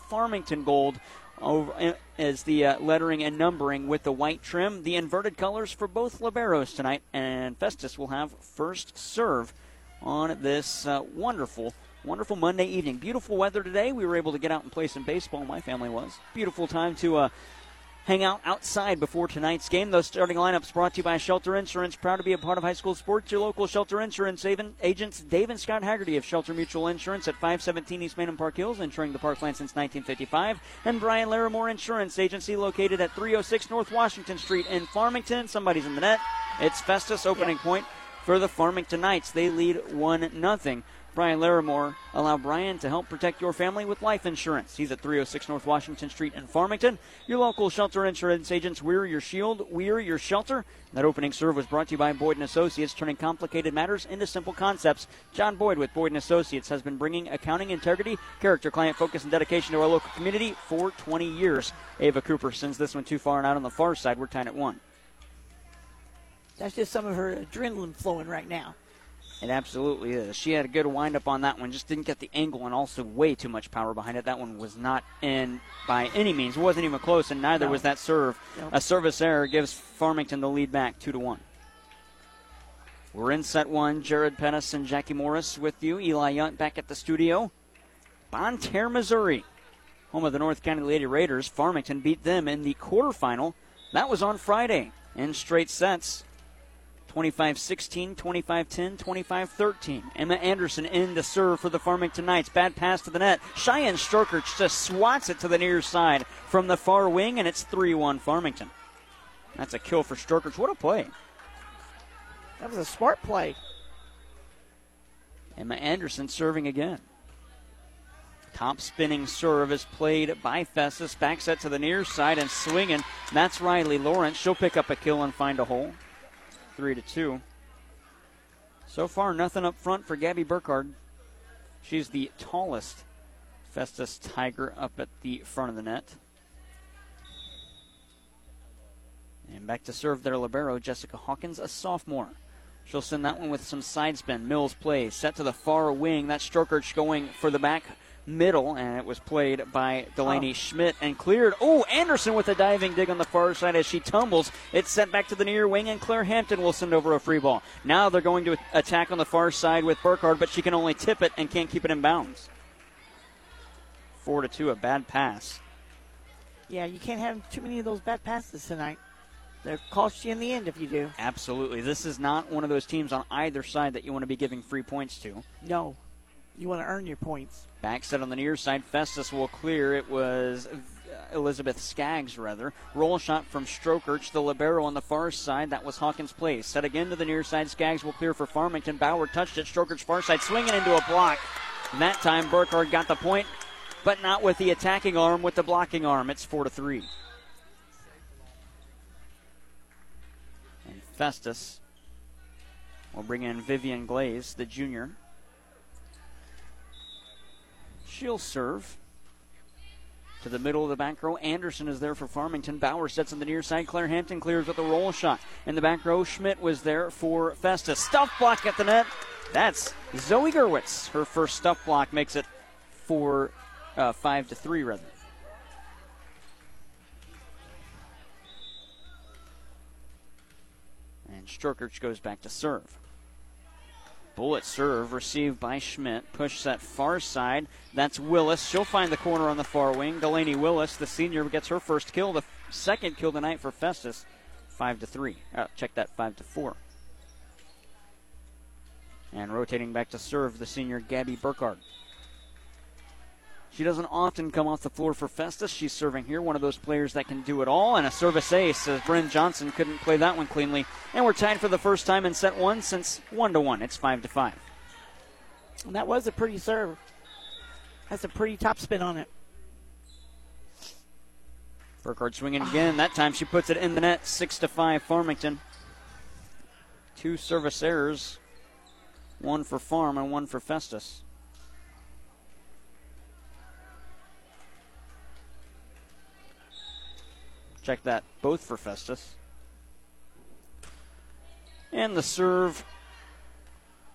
Farmington gold over, as the uh, lettering and numbering with the white trim. The inverted colors for both liberos tonight, and Festus will have first serve on this uh, wonderful, wonderful Monday evening. Beautiful weather today. We were able to get out and play some baseball. My family was. Beautiful time to uh, hang out outside before tonight's game. Those starting lineups brought to you by Shelter Insurance. Proud to be a part of high school sports. Your local Shelter Insurance agents, Dave and Scott Haggerty of Shelter Mutual Insurance at 517 East Main and Park Hills, insuring the parkland since 1955. And Brian Larimore Insurance Agency, located at 306 North Washington Street in Farmington. Somebody's in the net. It's Festus opening point for the Farmington Knights. They lead 1 0. Brian Larimore. Allow Brian to help protect your family with life insurance. He's at 306 North Washington Street in Farmington. Your local shelter insurance agents, we're your shield, we're your shelter. That opening serve was brought to you by Boyd & Associates, turning complicated matters into simple concepts. John Boyd with Boyd & Associates has been bringing accounting integrity, character, client focus, and dedication to our local community for 20 years. Ava Cooper sends this one too far and out on the far side. We're tied at one. That's just some of her adrenaline flowing right now. It absolutely is. She had a good windup on that one, just didn't get the angle and also way too much power behind it. That one was not in by any means. It wasn't even close, and neither no. was that serve. No. A service error gives Farmington the lead back two to one. We're in set one. Jared Pettis and Jackie Morris with you. Eli Yunt back at the studio. Bonne Terre, Missouri, home of the North County Lady Raiders. Farmington beat them in the quarterfinal. That was on Friday in straight sets. 25 16, 25 10, 25 13. Emma Anderson in to serve for the Farmington Knights. Bad pass to the net. Cheyenne Stroker just swats it to the near side from the far wing, and it's 3 1 Farmington. That's a kill for Stroker. What a play! That was a smart play. Emma Anderson serving again. Top spinning serve is played by Festus. Back set to the near side and swinging. That's Riley Lawrence. She'll pick up a kill and find a hole three to two. So far, nothing up front for Gabby Burkhardt. She's the tallest Festus Tiger up at the front of the net. And back to serve their libero, Jessica Hawkins, a sophomore. She'll send that one with some side spin. Mills plays, set to the far wing. That Stroker going for the back middle, and it was played by Delaney oh. Schmidt and cleared. Oh, Anderson with a diving dig on the far side as she tumbles. It's sent back to the near wing, and Claire Hampton will send over a free ball. Now they're going to attack on the far side with Burkhardt, but she can only tip it and can't keep it in bounds. Four to two, a bad pass. Yeah, you can't have too many of those bad passes tonight. They'll cost you in the end if you do. Absolutely. This is not one of those teams on either side that you want to be giving free points to. No. You want to earn your points. Back set on the near side. Festus will clear. It was uh, Elizabeth Skaggs, rather. Roll shot from Strokerch, the libero on the far side. That was Hawkins' place. Set again to the near side. Skaggs will clear for Farmington. Bauer touched it. Strokerch far side, swinging into a block. And that time, Burkhardt got the point, but not with the attacking arm, with the blocking arm. It's 4 to 3. And Festus will bring in Vivian Glaze, the junior. She'll serve to the middle of the back row. Anderson is there for Farmington. Bauer sets on the near side. Claire Hampton clears with a roll shot. In the back row, Schmidt was there for Festus. Stuff block at the net. That's Zoe Gerwitz. Her first stuff block makes it four, uh, five to three rather. And Strokerch goes back to serve. Bullet serve received by Schmidt. Push that far side. That's Willis. She'll find the corner on the far wing. Delaney Willis, the senior, gets her first kill. The second kill tonight for Festus. Five to three. Uh, check that. Five to four. And rotating back to serve, the senior Gabby Burkhardt. She doesn't often come off the floor for Festus. She's serving here, one of those players that can do it all, and a service ace as Bryn Johnson couldn't play that one cleanly. And we're tied for the first time in set one since one to one. It's five to five. And that was a pretty serve. That's a pretty top spin on it. Burkhardt swinging again. That time she puts it in the net. Six to five, Farmington. Two service errors, one for Farm and one for Festus. Check that. Both for Festus. And the serve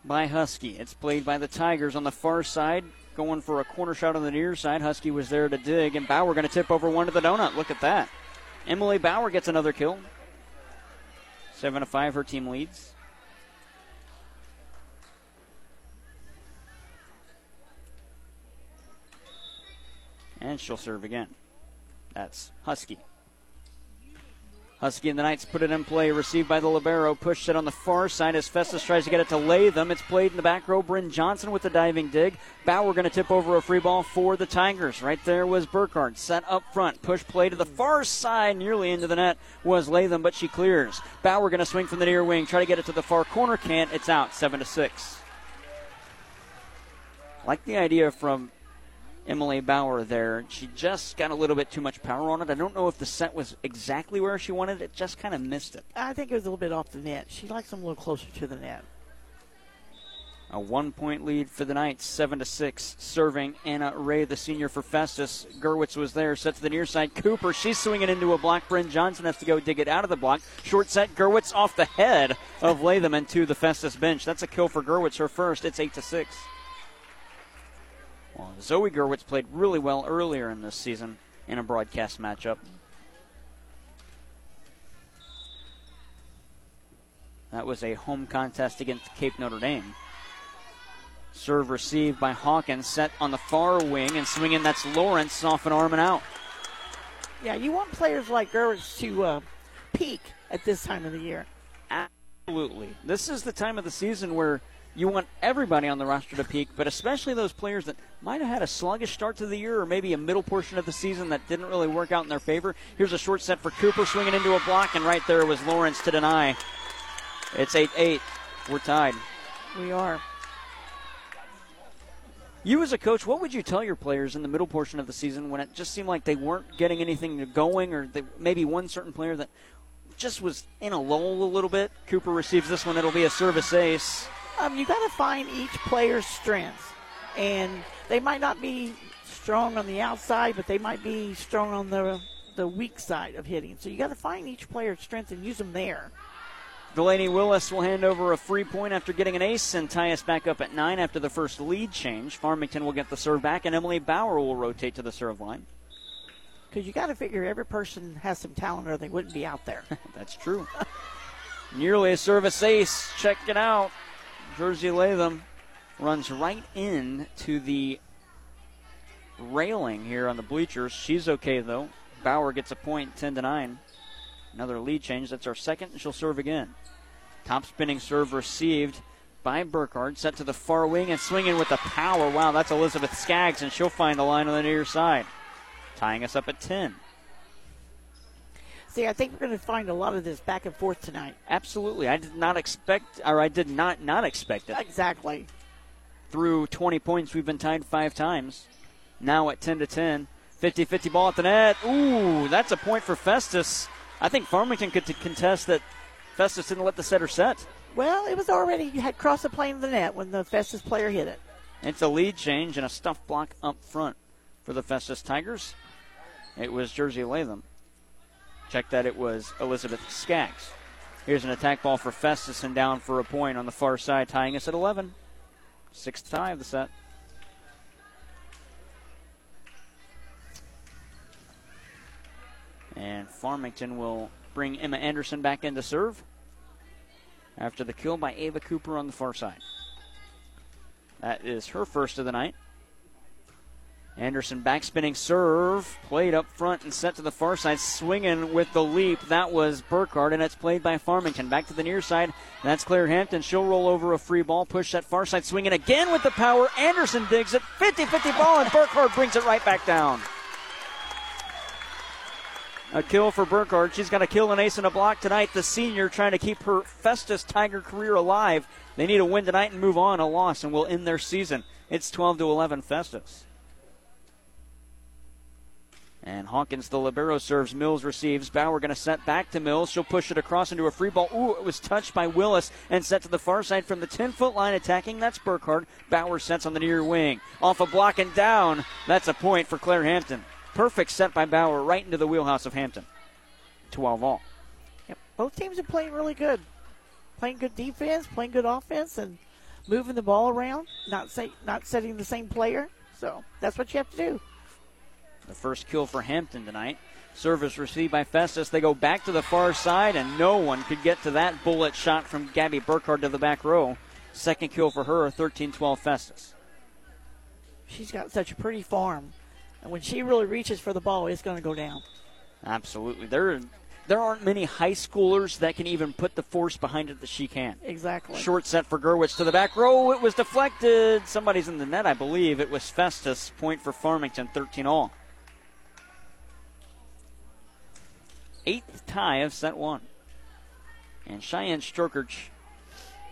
by Husky. It's played by the Tigers on the far side. going for a corner shot on the near side. Husky was there to dig, and Bauer going to tip over one to the donut. Look at that. Emily Bauer gets another kill. Seven to five, her team leads. And she'll serve again. That's Husky. Husky and the Knights put it in play, received by the Libero, pushed it on the far side as Festus tries to get it to Latham. It's played in the back row. Bryn Johnson with the diving dig. Bauer going to tip over a free ball for the Tigers. Right there was Burkhardt, set up front. Push play to the far side, nearly into the net was Latham, but she clears. Bauer going to swing from the near wing, try to get it to the far corner. Can't. It's out, seven to six. Like the idea from Emily Bauer there. She just got a little bit too much power on it. I don't know if the set was exactly where she wanted it, just kind of missed it. I think it was a little bit off the net. She likes them a little closer to the net. A one point lead for the Knights, seven to six. Serving Anna Ray, the senior for Festus. Gerwitz was there, set to the near side. Cooper, she's swinging into a block. Bryn Johnson has to go dig it out of the block. Short set, Gerwitz off the head of Latham into the Festus bench. That's a kill for Gerwitz, her first. It's eight to six. Well, Zoe Gerwitz played really well earlier in this season in a broadcast matchup. That was a home contest against Cape Notre Dame. Serve received by Hawkins, set on the far wing and swinging. That's Lawrence off an arm and out. Yeah, you want players like Gerwitz to uh, peak at this time of the year. Absolutely. This is the time of the season where you want everybody on the roster to peak, but especially those players that might have had a sluggish start to the year or maybe a middle portion of the season that didn't really work out in their favor. Here's a short set for Cooper swinging into a block, and right there was Lawrence to deny. It's 8 8. We're tied. We are. You, as a coach, what would you tell your players in the middle portion of the season when it just seemed like they weren't getting anything going, or they, maybe one certain player that just was in a lull a little bit? Cooper receives this one, it'll be a service ace. Um, you got to find each player's strengths, and they might not be strong on the outside, but they might be strong on the the weak side of hitting. So you got to find each player's strength and use them there. Delaney Willis will hand over a free point after getting an ace and tie us back up at nine after the first lead change. Farmington will get the serve back, and Emily Bauer will rotate to the serve line. Because you got to figure every person has some talent, or they wouldn't be out there. That's true. Nearly a service ace. Check it out. Jersey Latham runs right in to the railing here on the bleachers. She's okay though. Bauer gets a point, 10 to 9. Another lead change. That's our second, and she'll serve again. Top spinning serve received by Burkhardt, set to the far wing and swinging with the power. Wow, that's Elizabeth Skaggs, and she'll find the line on the near side, tying us up at 10. I think we're going to find a lot of this back and forth tonight. Absolutely. I did not expect, or I did not not expect it. Exactly. Through 20 points, we've been tied five times. Now at 10 to 10. 50 50 ball at the net. Ooh, that's a point for Festus. I think Farmington could contest that Festus didn't let the setter set. Well, it was already you had crossed the plane of the net when the Festus player hit it. It's a lead change and a stuff block up front for the Festus Tigers. It was Jersey Latham. Check that it was Elizabeth Skaggs. Here's an attack ball for Festus and down for a point on the far side, tying us at 11. Sixth tie of the set. And Farmington will bring Emma Anderson back in to serve after the kill by Ava Cooper on the far side. That is her first of the night. Anderson backspinning serve, played up front and set to the far side, swinging with the leap. That was Burkhardt, and it's played by Farmington. Back to the near side. That's Claire Hampton. She'll roll over a free ball, push that far side, swinging again with the power. Anderson digs it, 50 50 ball, and Burkhardt brings it right back down. A kill for Burkhardt. She's got a kill an ace and a block tonight. The senior trying to keep her Festus Tiger career alive. They need a win tonight and move on. A loss and will end their season. It's 12 to 11 Festus. And Hawkins, the libero, serves. Mills receives. Bauer going to set back to Mills. She'll push it across into a free ball. Ooh, it was touched by Willis and set to the far side from the 10 foot line attacking. That's Burkhardt. Bauer sets on the near wing. Off a block and down. That's a point for Claire Hampton. Perfect set by Bauer right into the wheelhouse of Hampton. 12 all. Yep. Both teams are playing really good. Playing good defense, playing good offense, and moving the ball around. Not say, not setting the same player. So that's what you have to do. The first kill for Hampton tonight. Service received by Festus. They go back to the far side, and no one could get to that bullet shot from Gabby Burkhardt to the back row. Second kill for her, 13 12 Festus. She's got such a pretty form. And when she really reaches for the ball, it's going to go down. Absolutely. There, there aren't many high schoolers that can even put the force behind it that she can. Exactly. Short set for Gerwitz to the back row. It was deflected. Somebody's in the net, I believe. It was Festus. Point for Farmington, 13 all. Eighth tie of set one. And Cheyenne Strokerch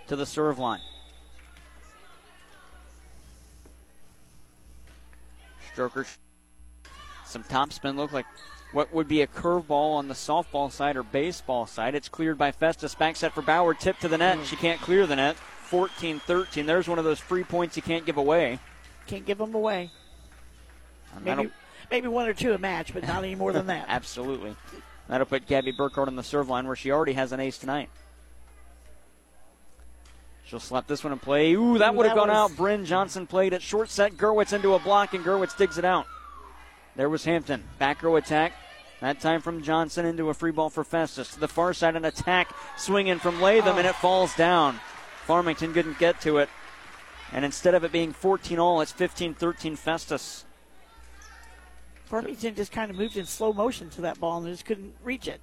to the serve line. Strokerch, some topspin look like what would be a curveball on the softball side or baseball side. It's cleared by Festus. Back set for Bauer. Tip to the net. She can't clear the net. 14 13. There's one of those free points you can't give away. Can't give them away. Maybe, maybe one or two a match, but not any more than that. Absolutely. That'll put Gabby Burkhardt on the serve line where she already has an ace tonight. She'll slap this one in play. Ooh, that would have gone was... out. Bryn Johnson played it. Short set. Gerwitz into a block, and Gerwitz digs it out. There was Hampton. Back row attack. That time from Johnson into a free ball for Festus. To the far side, an attack swinging from Latham, oh. and it falls down. Farmington couldn't get to it. And instead of it being 14 all, it's 15 13 Festus. Farmington just kind of moved in slow motion to that ball and just couldn't reach it.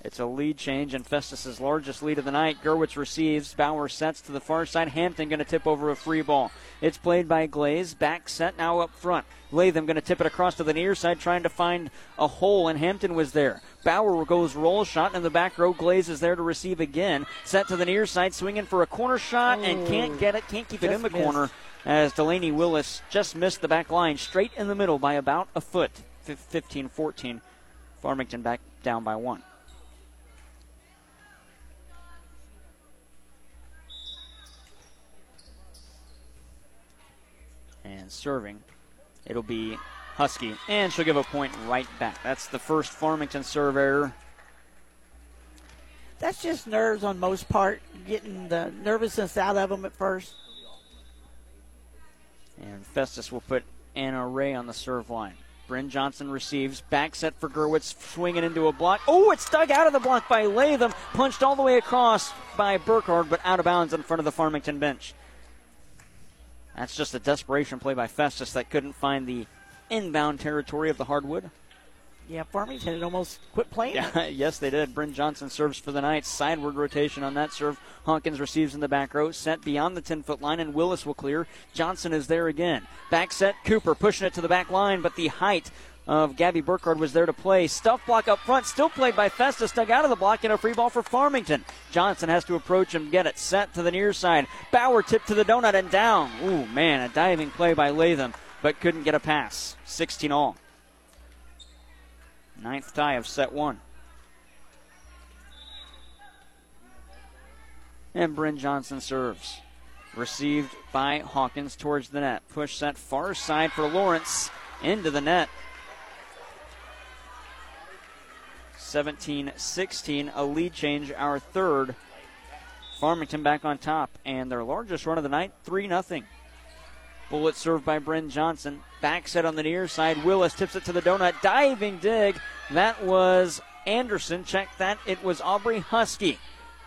It's a lead change and Festus's largest lead of the night. Gerwitz receives. Bauer sets to the far side. Hampton going to tip over a free ball. It's played by Glaze. Back set now up front. Latham going to tip it across to the near side, trying to find a hole, and Hampton was there. Bauer goes roll shot in the back row. Glaze is there to receive again. Set to the near side, swinging for a corner shot, and can't get it. Can't keep it in the missed. corner as Delaney Willis just missed the back line straight in the middle by about a foot. 15 14. Farmington back down by one. And serving, it'll be Husky. And she'll give a point right back. That's the first Farmington serve error. That's just nerves on most part, getting the nervousness out of them at first. Festus will put Anna Ray on the serve line. Bryn Johnson receives. Back set for Gerwitz, swinging into a block. Oh, it's dug out of the block by Latham. Punched all the way across by Burkhardt, but out of bounds in front of the Farmington bench. That's just a desperation play by Festus that couldn't find the inbound territory of the hardwood. Yeah, Farmington had almost quit playing. Yeah, yes, they did. Bryn Johnson serves for the night. Sideward rotation on that serve. Hawkins receives in the back row. Set beyond the 10 foot line, and Willis will clear. Johnson is there again. Back set. Cooper pushing it to the back line, but the height of Gabby Burkhardt was there to play. Stuff block up front, still played by Festus, dug out of the block, and a free ball for Farmington. Johnson has to approach him, get it set to the near side. Bauer tipped to the donut and down. Ooh, man, a diving play by Latham, but couldn't get a pass. 16 all. Ninth tie of set one. And Bryn Johnson serves. Received by Hawkins towards the net. Push set far side for Lawrence into the net. 17 16, a lead change, our third. Farmington back on top, and their largest run of the night, 3 0. Bullet served by Bryn Johnson. Back set on the near side. Willis tips it to the donut. Diving dig. That was Anderson. Check that. It was Aubrey Husky.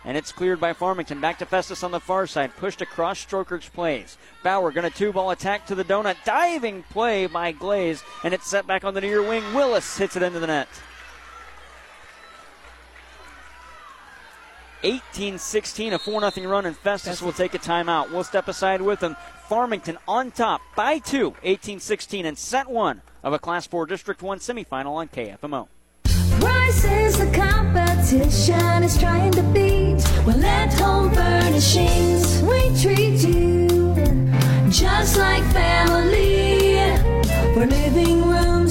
And it's cleared by Farmington. Back to Festus on the far side. Pushed across Stroker's plays. Bauer going to two ball attack to the donut. Diving play by Glaze. And it's set back on the near wing. Willis hits it into the net. 18 16, a 4 0 run, and Festus will take a timeout. We'll step aside with them. Farmington on top by two, 18 16, and set one of a Class 4 District 1 semifinal on KFMO. Price is the competition is trying to beat. Well, at Home Furnishings, we treat you just like family. Living rooms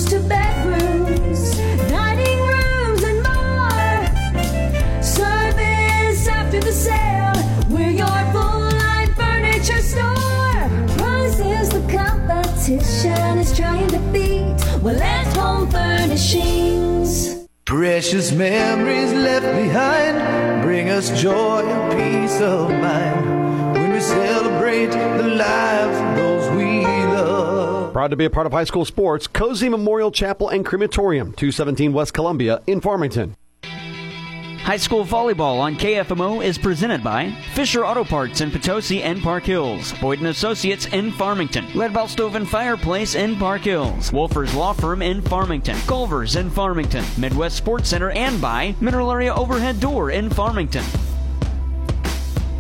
competition is trying to beat. Well, at Home Furnishings. Precious memories left behind bring us joy and peace of mind when we celebrate celebrate the lives of those we love. Proud to be a part of high school sports, Cozean Memorial Chapel and Crematorium, 217 West Columbia in Farmington. High school volleyball on KFMO is presented by Fisher Auto Parts in Potosi and Park Hills, Boyd & Associates in Farmington, Leadbelt Stove and Fireplace in Park Hills, Wolfers Law Firm in Farmington, Culver's in Farmington, Midwest Sports Center, and by Mineral Area Overhead Door in Farmington.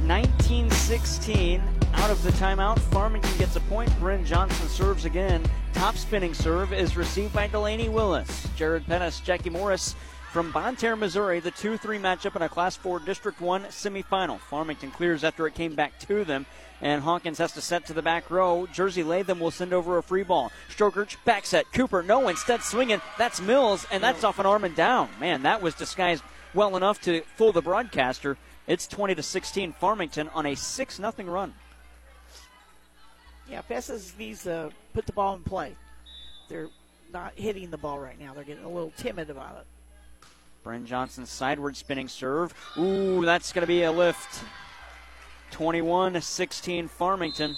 1916 out of the timeout. Farmington gets a point. Bryn Johnson serves again. Top spinning serve is received by Delaney Willis. Jared Pettis, Jackie Morris from Bonne Terre, Missouri, the 2 3 matchup in a Class 4 District 1 semifinal. Farmington clears after it came back to them, and Hawkins has to set to the back row. Jersey Latham will send over a free ball. Strokerch back set. Cooper, no, instead swinging. That's Mills, and that's off an arm and down. Man, that was disguised well enough to fool the broadcaster. It's 20 to 16 Farmington on a 6 0 run. Yeah, Festus needs to put the ball in play. They're not hitting the ball right now. They're getting a little timid about it. Bryn Johnson sideward spinning serve. Ooh, that's going to be a lift. 21 16 Farmington.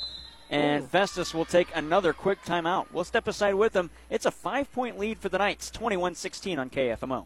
And Festus will take another quick timeout. We'll step aside with them. It's a five point lead for the Knights, 21 16 on KFMO.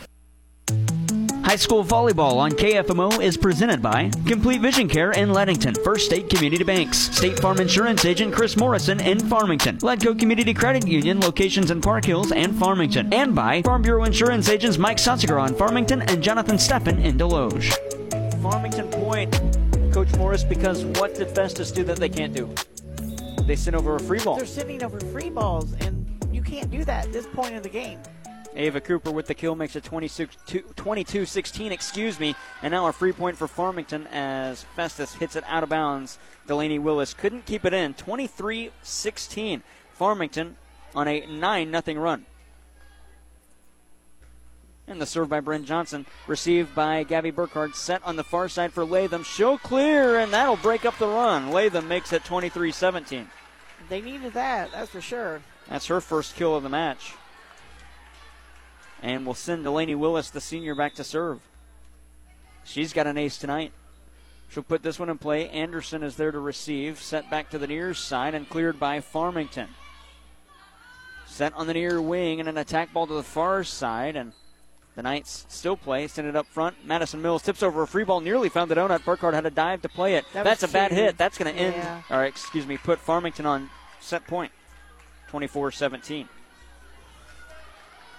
High school volleyball on KFMO is presented by Complete Vision Care in Leadington, First State Community Banks, State Farm Insurance Agent Chris Morrison in Farmington, Ledco Community Credit Union locations in Park Hills and Farmington, and by Farm Bureau Insurance Agents Mike Sonsiger on Farmington and Jonathan Steffen in Desloge. Farmington point, Coach Morris, because what did Festus do that they can't do? They sent over a free ball. They're sending over free balls, and you can't do that at this point in the game. Ava Cooper with the kill makes it 22 16, excuse me. And now a free point for Farmington as Festus hits it out of bounds. Delaney Willis couldn't keep it in. 23 16. Farmington on a 9 0 run. And the serve by Bryn Johnson, received by Gabby Burkhardt, set on the far side for Latham. Show clear, and that'll break up the run. Latham makes it 23 17. They needed that, that's for sure. That's her first kill of the match. And we'll send Delaney Willis, the senior, back to serve. She's got an ace tonight. She'll put this one in play. Anderson is there to receive. Set back to the near side and cleared by Farmington. Set on the near wing and an attack ball to the far side. And the Knights still play. Send it up front. Madison Mills tips over a free ball. Nearly found the donut. Burkhardt had a dive to play it. That That's a bad hit. That's going to end. Yeah. Or, excuse me, put Farmington on set point. 24 17.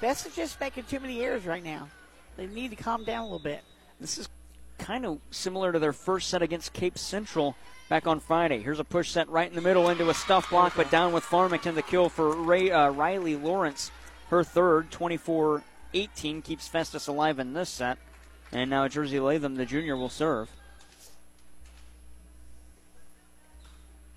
Best is just making too many errors right now. They need to calm down a little bit. This is kind of similar to their first set against Cape Central back on Friday. Here's a push set right in the middle into a stuff block, but down with Farmington. The kill for Ray, uh, Riley Lawrence, her third, 24 18, keeps Festus alive in this set. And now Jersey Latham, the junior, will serve.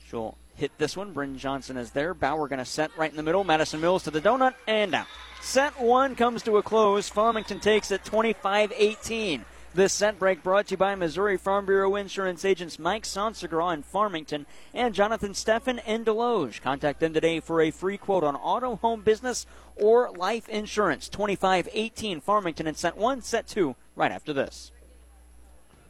She'll hit this one. Bryn Johnson is there. Bauer going to set right in the middle. Madison Mills to the donut and out. Set one comes to a close. Farmington takes it 25 18. This set break brought to you by Missouri Farm Bureau Insurance agents Mike Sonsegraw in Farmington and Jonathan Steffen in Desloge. Contact them today for a free quote on auto, home business, or life insurance. 25 18 Farmington in set one, set two, right after this.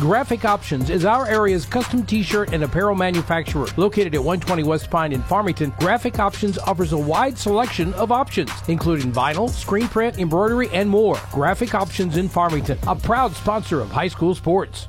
Graphic Options is our area's custom t-shirt and apparel manufacturer. Located at 120 West Pine in Farmington, Graphic Options offers a wide selection of options, including vinyl, screen print, embroidery, and more. Graphic Options in Farmington, a proud sponsor of high school sports.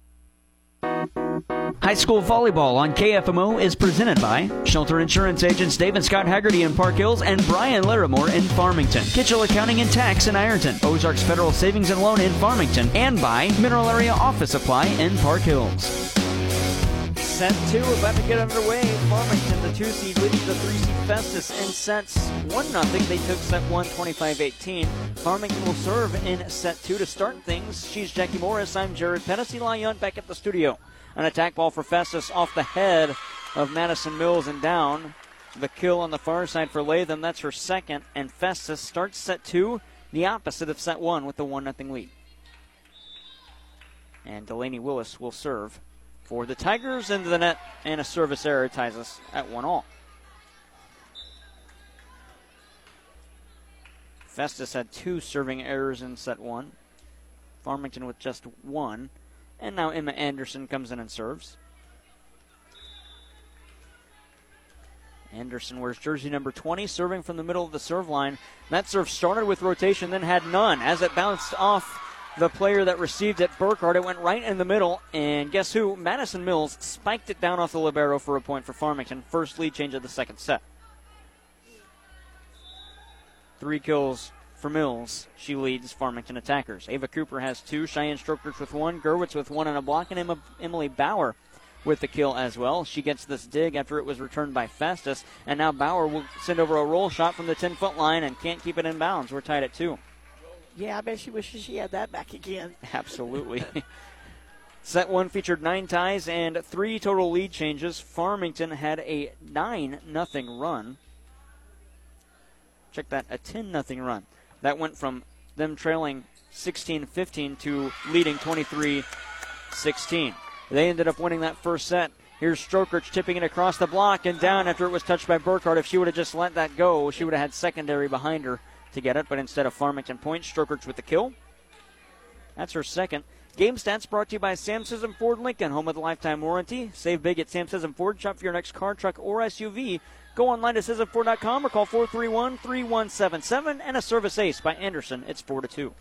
High school volleyball on KFMO is presented by Shelter Insurance agents David Scott Haggerty in Park Hills and Brian Larimore in Farmington. Kitchell Accounting and Tax in Ironton. Ozarks Federal Savings and Loan in Farmington. And by Mineral Area Office Supply in Park Hills. Set two about to get underway. Farmington, the two seed, leading the three seed Festus in sets 1 0. They took set one 25 18. Farmington will serve in set two to start things. She's Jackie Morris. I'm Jared. Eli Young back at the studio. An attack ball for Festus off the head of Madison Mills and down. The kill on the far side for Latham. That's her second. And Festus starts set two, the opposite of set one, with the 1 0 lead. And Delaney Willis will serve for the Tigers into the net, and a service error ties us at 1 all. Festus had two serving errors in set one. Farmington with just one. And now Emma Anderson comes in and serves. Anderson wears jersey number 20, serving from the middle of the serve line. That serve started with rotation, then had none. As it bounced off the player that received it, Burkhardt, it went right in the middle. And guess who? Madison Mills spiked it down off the Libero for a point for Farmington. First lead change of the second set. Three kills for Mills. She leads Farmington attackers. Ava Cooper has two. Cheyenne Strokers with one. Gerwitz with one and a block. And Emma, Emily Bauer with the kill as well. She gets this dig after it was returned by Festus. And now Bauer will send over a roll shot from the 10 foot line and can't keep it in bounds. We're tied at two. Yeah, I bet she wishes she had that back again. Absolutely. Set one featured nine ties and three total lead changes. Farmington had a 9 nothing run. Check that, a 10 nothing run. That went from them trailing 16 15 to leading 23 16. They ended up winning that first set. Here's Strokerch tipping it across the block and down after it was touched by Burkhardt. If she would have just let that go, she would have had secondary behind her to get it, but instead of Farmington Point, Strokerch with the kill. That's her second. Game stats brought to you by Sam Scism Ford Lincoln, home with a lifetime warranty. Save big at Sam Scism Ford. Shop for your next car, truck, or SUV. Go online to ScismFord.com or call 431 3177 and a service ace by Anderson. It's 4 to 2.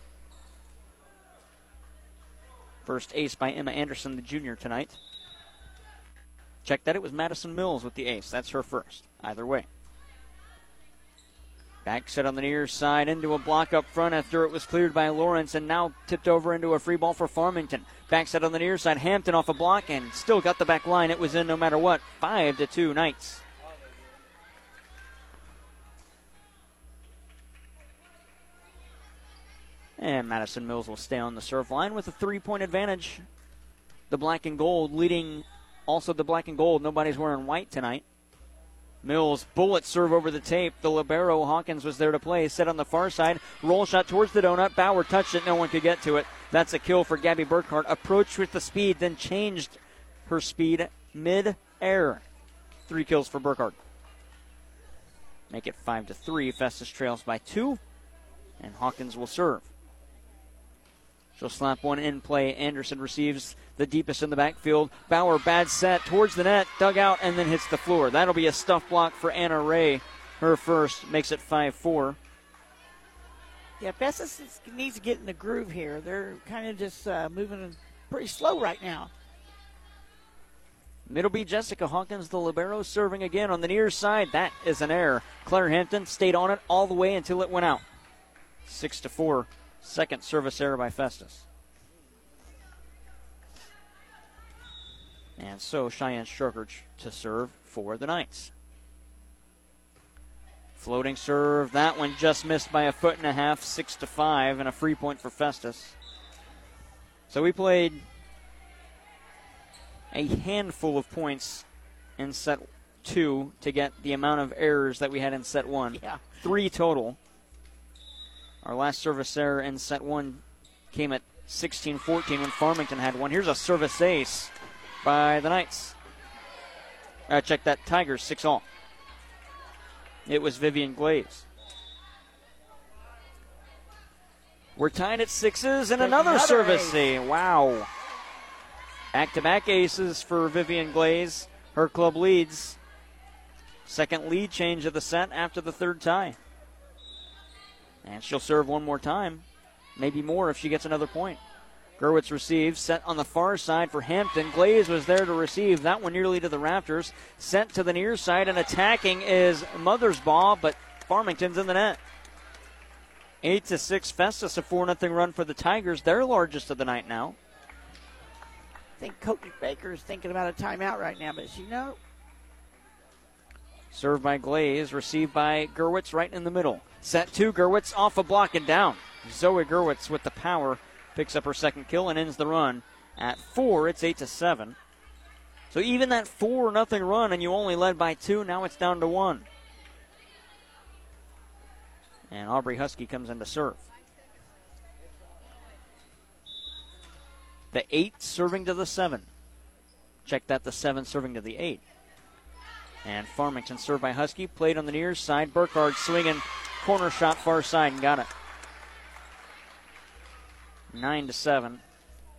First ace by Emma Anderson, the junior, tonight. Check that. It was Madison Mills with the ace. That's her first. Either way. Back set on the near side into a block up front after it was cleared by Lawrence and now tipped over into a free ball for Farmington. Back set on the near side. Hampton off a block and still got the back line. It was in no matter what. 5 to 2 Knights. And Madison Mills will stay on the serve line with a three point advantage. The black and gold leading also the black and gold. Nobody's wearing white tonight. Mills bullet serve over the tape. The libero Hawkins was there to play. Set on the far side. Roll shot towards the donut. Bauer touched it. No one could get to it. That's a kill for Gabby Burkhardt. Approached with the speed, then changed her speed mid air. Three kills for Burkhardt. Make it five to three. Festus trails by two, and Hawkins will serve. She'll slap one in play. Anderson receives the deepest in the backfield. Bauer, bad set towards the net, dug out, and then hits the floor. That'll be a stuff block for Anna Ray. Her first makes it 5 4. Yeah, Festus needs to get in the groove here. They're kind of just uh, moving pretty slow right now. It'll be Jessica Hawkins, the libero, serving again on the near side. That is an error. Claire Hampton stayed on it all the way until it went out. Six to four. Second service error by Festus. And so Cheyenne Strokerch to serve for the Knights. Floating serve. That one just missed by a foot and a half, six to five, and a free point for Festus. So we played a handful of points in set two to get the amount of errors that we had in set one. Yeah. Three total. Our last service error in set one came at 16 14 when Farmington had one. Here's a service ace by the Knights. Uh, check that, Tigers, 6 all. It was Vivian Glaze. We're tied at sixes and another, Another service ace. ace. Wow. Back to back aces for Vivian Glaze. Her club leads. Second lead change of the set after the third tie. And she'll serve one more time. Maybe more if she gets another point. Gerwitz receives, set on the far side for Hampton. Glaze was there to receive that one nearly to the Raptors. Sent to the near side and attacking is Mother's Ball, but Farmington's in the net. Eight to six, Festus a four nothing run for the Tigers, their largest of the night now. I think Coach Baker is thinking about a timeout right now, but you know, Served by Glaze, received by Gerwitz right in the middle. Set to Gerwitz off a block and down. Zoe Gerwitz with the power picks up her second kill and ends the run at four. It's eight to seven. So even that four nothing run and you only led by two, now it's down to one. And Aubrey Husky comes in to serve. The eight serving to the seven. Check that the seven serving to the eight. And Farmington served by Husky, played on the near side. Burkhardt swinging, corner shot far side and got it. Nine to seven.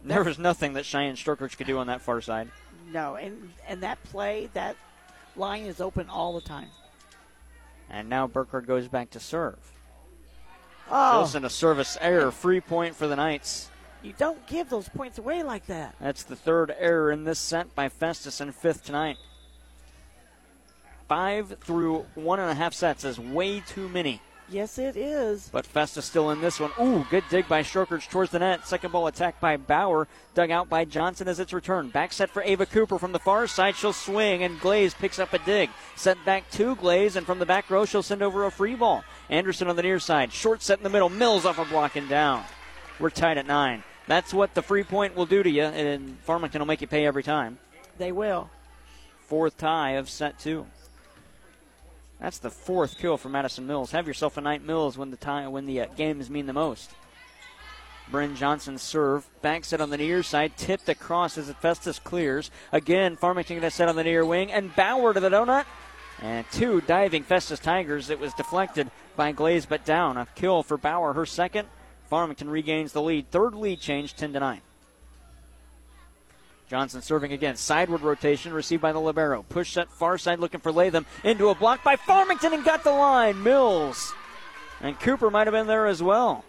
There was nothing that Cheyenne Storkridge could do on that far side. no, and and that play, that line is open all the time. And now Burkhardt goes back to serve. Oh, Wilson a service error, free point for the Knights. you don't give those points away like that. That's the third error in this set by Festus and fifth tonight. Five through one and a half sets is way too many. Yes, it is. But Festus still in this one. Ooh, good dig by Strokers towards the net. Second ball attack by Bauer. Dug out by Johnson as it's returned. Back set for Ava Cooper from the far side. She'll swing, and Glaze picks up a dig. Sent back to Glaze, and from the back row, she'll send over a free ball. Anderson on the near side. Short set in the middle. Mills off a block and down. We're tied at nine. That's what the free point will do to you, and Farmington will make you pay every time. They will. Fourth tie of set two. That's the fourth kill for Madison Mills. Have yourself a night, Mills, when the time when the uh, games mean the most. Bryn Johnson serve. Back set on the near side. Tipped across as Festus clears. Again, Farmington set on the near wing. And Bauer to the donut. And two diving Festus Tigers. It was deflected by Glaze, but down. A kill for Bauer, her second. Farmington regains the lead. Third lead change, 10 to 9. Johnson serving again. Sideward rotation received by the Libero. Push set far side looking for Latham. Into a block by Farmington and got the line. Mills. And Cooper might have been there as well.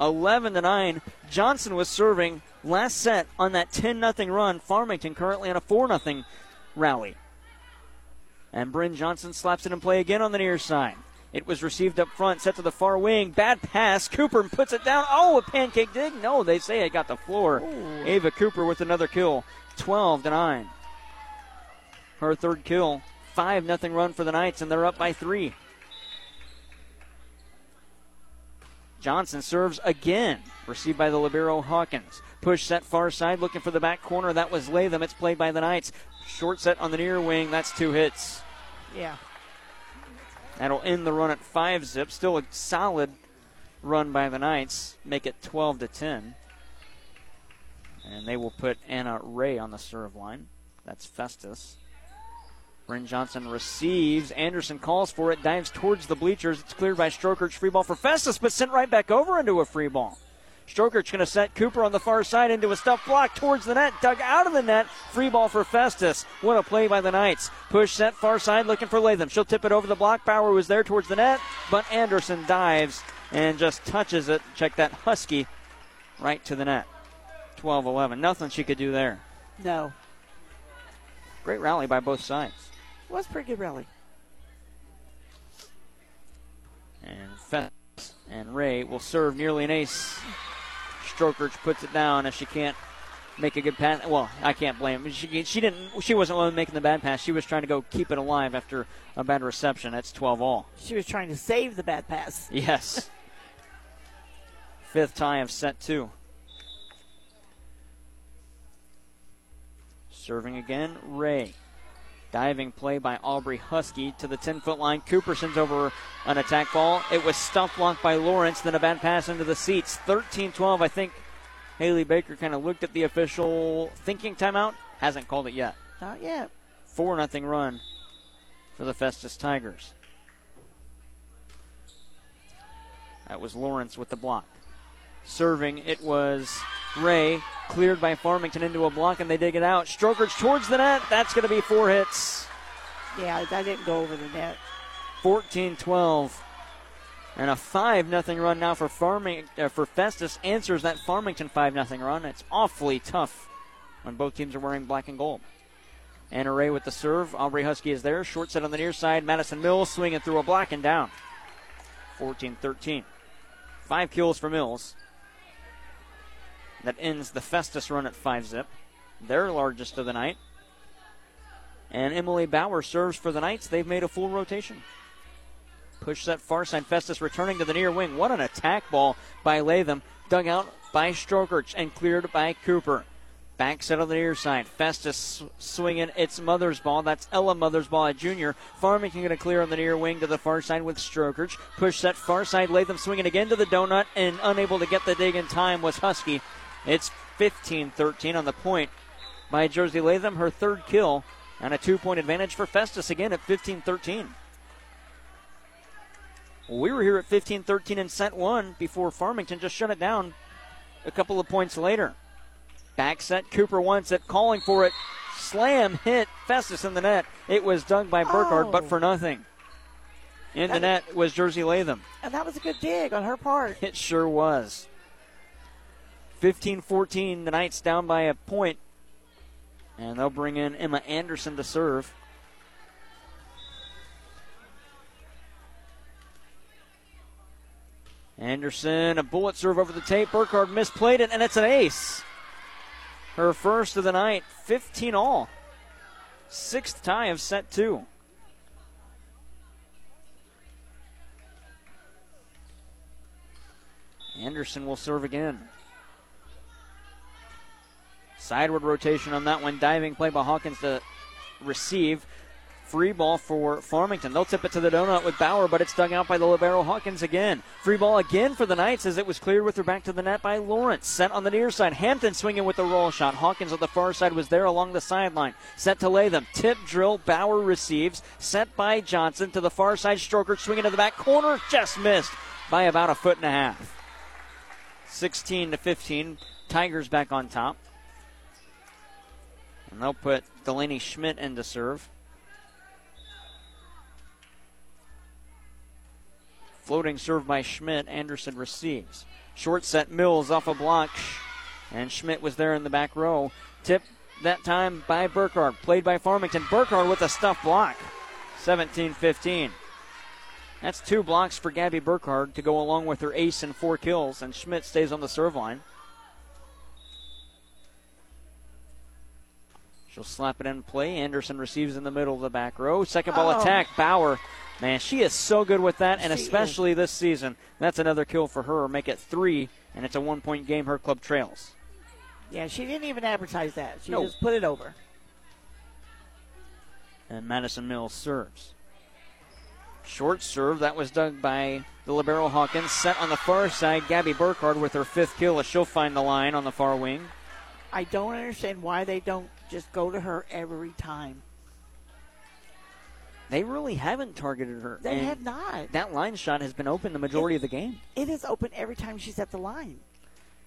11 to 9. Johnson was serving last set on that 10 0 run. Farmington currently on a 4 0 rally. And Bryn Johnson slaps it in play again on the near side. It was received up front, set to the far wing. Bad pass. Cooper puts it down. Oh, a pancake dig. No, they say it got the floor. Ava Cooper with another kill. 12 to 9. Her third kill. 5 0 run for the Knights, and they're up by three. Johnson serves again. Received by the Libero Hawkins. Push set far side, looking for the back corner. That was Latham. It's played by the Knights. Short set on the near wing. That's two hits. Yeah. That'll end the run at five zip. Still a solid run by the Knights. Make it 12 to 10. And they will put Anna Ray on the serve line. That's Festus. Bryn Johnson receives. Anderson calls for it, dives towards the bleachers. It's cleared by Strokerch. Free ball for Festus, but sent right back over into a free ball. Strokerch going to set Cooper on the far side into a stuff block towards the net. Dug out of the net. Free ball for Festus. What a play by the Knights. Push set far side looking for Latham. She'll tip it over the block. Bauer was there towards the net, but Anderson dives and just touches it. Check that Husky right to the net. 12 11. Nothing she could do there. No. Great rally by both sides. Was pretty good rally. And Festus and Ray will serve nearly an ace. Strokerch puts it down as she can't make a good pass. Well, I can't blame. Her. She she didn't. She wasn't one making the bad pass. She was trying to go keep it alive after a bad reception. That's 12 all. She was trying to save the bad pass. Yes. Fifth tie of set two. Serving again, Ray. Diving play by Aubrey Husky to the 10 foot line. Cooperson's over an attack ball. It was stuff blocked by Lawrence, then a bad pass into the seats. 13 12. I think Haley Baker kind of looked at the official thinking timeout. Hasn't called it yet. Not yet. 4 nothing run for the Festus Tigers. That was Lawrence with the block. Serving, it was Ray, cleared by Farmington into a block, and they dig it out. Strokers towards the net. That's going to be four hits. Yeah, that didn't go over the net. 14 12. And a 5 0 run now for Farming uh, for Festus answers that Farmington 5 0 run. It's awfully tough when both teams are wearing black and gold. And Ray with the serve. Aubrey Husky is there. Short set on the near side. Madison Mills swinging through a block and down. 14 13. Five kills for Mills. That ends the Festus run at 5 zip, their largest of the night. And Emily Bauer serves for the Knights. They've made a full rotation. Push that far side. Festus returning to the near wing. What an attack ball by Latham. Dug out by Strokerch and cleared by Cooper. Back set on the near side. Festus swinging its Mothersbaugh. That's Ella Mothersbaugh at junior. Farmington going to clear on the near wing to the far side with Strokerch. Push that far side. Latham swinging again to the donut and unable to get the dig in time was Husky. It's 15 13 on the point by Jersey Latham, her third kill, and a two point advantage for Festus again at 15 13. We were here at 15 13 in set one before Farmington just shut it down a couple of points later. Back set, Cooper wants it, calling for it. Slam hit Festus in the net. It was dug by Burkhardt, Oh. but for oh. nothing. In the net was Jersey Latham. And that was a good dig on her part. It sure was. 15 14, the Knights down by a point. And they'll bring in Emma Anderson to serve. Anderson, a bullet serve over the tape. Burkhardt misplayed it, and it's an ace. Her first of the night, 15 all. Sixth tie of set two. Anderson will serve again. Sideward rotation on that one. Diving play by Hawkins to receive. Free ball for Farmington. They'll tip it to the donut with Bauer, but it's dug out by the Libero Hawkins again. Free ball again for the Knights as it was cleared with her back to the net by Lawrence. Set on the near side. Hampton swinging with the roll shot. Hawkins on the far side was there along the sideline. Set to Latham. Tip drill. Bauer receives. Set by Johnson to the far side. Strokerch swinging to the back corner. Just missed by about a foot and a half. 16 to 15. Tigers back on top. And they'll put Delaney Schmidt in to serve. Floating serve by Schmidt. Anderson receives. Short set Mills off a block. And Schmidt was there in the back row. Tip that time by Burkhardt. Played by Farmington. Burkhardt with a stuff block. 17 15. That's two blocks for Gabby Burkhardt to go along with her ace and four kills, and Schmidt stays on the serve line. She'll slap it in play. Anderson receives in the middle of the back row. Second ball Oh. attack. Bauer. Man, she is so good with that, and She especially this season. That's another kill for her. Make it three, and it's a one point game. Her club trails. Yeah, she didn't even advertise that. She No. just put it over. And Madison Mills serves. Short serve. That was dug by the Libero Hawkins. Set on the far side. Gabby Burkhardt with her fifth kill as she'll find the line on the far wing. I don't understand why they don't just go to her every time. They really haven't targeted her. They have not. That line shot has been open the majority of the game. It is open every time she's at the line.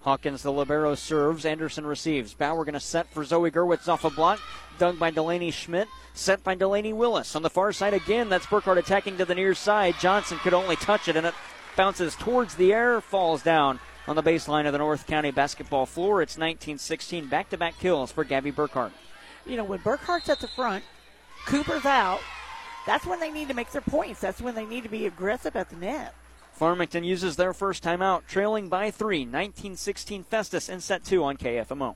Hawkins, the libero, serves. Anderson receives. Bauer going to set for Zoe Gerwitz off a block. Dug by Delaney Schmidt. Set by Delaney Willis. On the far side again, that's Burkhardt attacking to the near side. Johnson could only touch it, and it bounces towards the air, falls down on the baseline of the North County basketball floor. It's 19 16. Back to back kills for Gabby Burkhardt. You know, when Burkhardt's at the front, Cooper's out, that's when they need to make their points. That's when they need to be aggressive at the net. Farmington uses their first timeout, trailing by three. 19 16 Festus in set two on KFMO.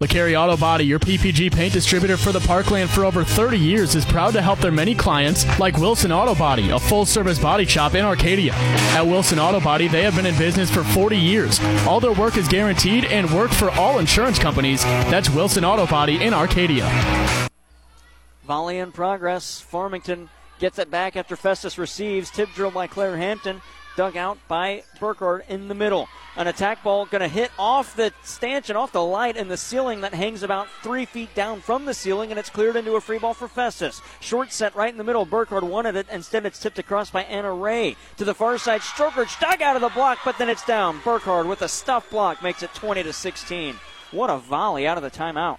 LeCarry Auto Body, your PPG paint distributor for the Parkland for over 30 years, is proud to help their many clients, like Wilson Auto Body, a full service body shop in Arcadia. At Wilson Auto Body, they have been in business for 40 years. All their work is guaranteed and work for all insurance companies. That's Wilson Auto Body in Arcadia. Volley in progress. Farmington gets it back after Festus receives. Tip drill by Claire Hampton. Dug out by Burkhardt in the middle. An attack ball going to hit off the stanchion, off the light in the ceiling that hangs about three feet down from the ceiling, and it's cleared into a free ball for Festus. Short set right in the middle. Burkhardt wanted it. Instead, it's tipped across by Anna Ray. To the far side, Strokerch dug out of the block, but then it's down. Burkhardt with a stuff block makes it 20 to 16. What a volley out of the timeout.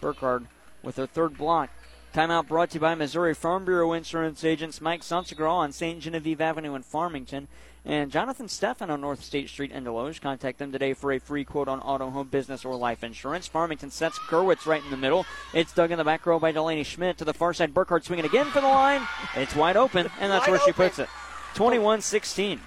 Burkhardt with her third block. Timeout brought to you by Missouri Farm Bureau Insurance Agents Mike Sansegraw on St. Genevieve Avenue in Farmington and Jonathan Stefan on North State Street in Desloge. Contact them today for a free quote on auto, home, business, or life insurance. Farmington sets Gerwitz right in the middle. It's dug in the back row by Delaney Schmidt to the far side. Burkhardt swinging again for the line. It's wide open, and that's where she puts it. 21 16.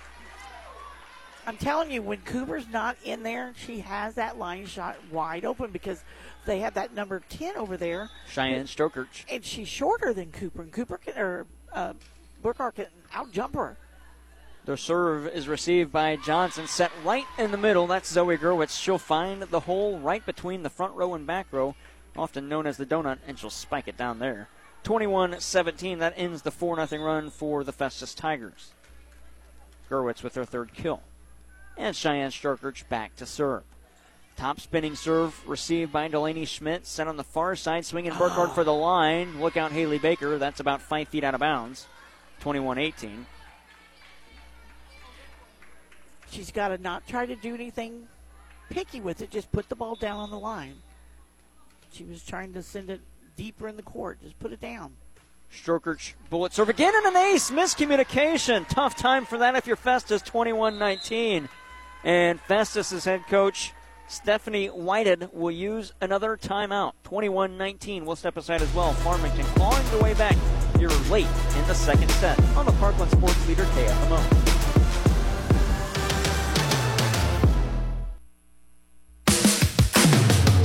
I'm telling you, when Cooper's not in there, she has that line shot wide open because they have that number 10 over there. Cheyenne Strokerch. And she's shorter than Cooper, and Cooper can, or uh, Burkhardt can outjump her. The serve is received by Johnson, set right in the middle. That's Zoe Gerwitz. She'll find the hole right between the front row and back row, often known as the donut, and she'll spike it down there. 21 17. That ends the 4 0 run for the Festus Tigers. Gerwitz with her third kill. And Cheyenne Strokerch back to serve. Top spinning serve received by Delaney Schmidt. Set on the far side, swinging Burkhardt for the line. Look out, Haley Baker. That's about five feet out of bounds. 21 18. She's got to not try to do anything picky with it, just put the ball down on the line. She was trying to send it deeper in the court, just put it down. Strokerch bullet serve again and an ace. Miscommunication. Tough time for that if you're Festus 21 19. And Festus's head coach, Stephanie Whited, will use another timeout. 21 19. We'll step aside as well. Farmington clawing their way back here late in the second set on the Parkland Sports Leader KFMO.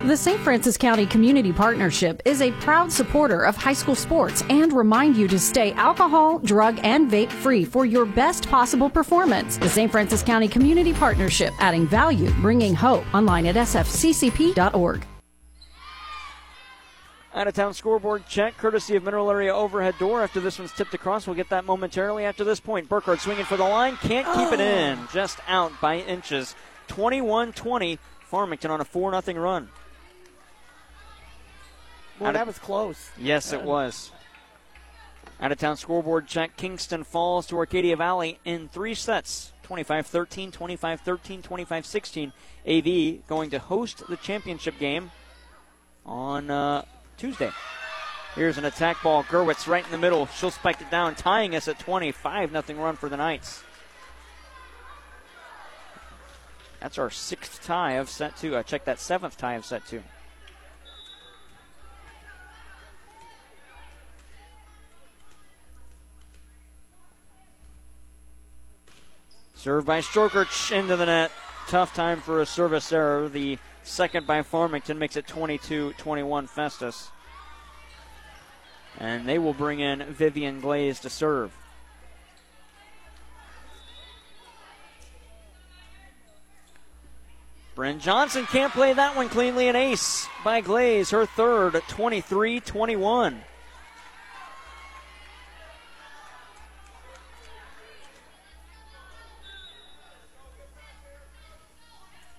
The St. Francis County Community Partnership is a proud supporter of high school sports and remind you to stay alcohol, drug, and vape free for your best possible performance. The St. Francis County Community Partnership, adding value, bringing hope. Online at sfccp.org. Out of town scoreboard check, courtesy of Mineral Area Overhead Door. After this one's tipped across, we'll get that momentarily after this point. Burkhardt swinging for the line, can't keep it in, oh. just out by inches. 21 20, Farmington on a 4 0 run. Well, of- that was close. Yes, it Uh, was. Out of town scoreboard check, Kingston falls to Arcadia Valley in three sets 25 13, 25 13, 25 16. AV going to host the championship game on uh, Tuesday. Here's an attack ball. Gerwitz right in the middle. She'll spike it down, tying us at 25 nothing run for the Knights. That's our sixth tie of set two. I checked that seventh tie of set two. Served by Strokerch into the net. Tough time for a service error. The second by Farmington makes it 22 21 Festus. And they will bring in Vivian Glaze to serve. Bryn Johnson can't play that one cleanly. An ace by Glaze, her third, 23 21.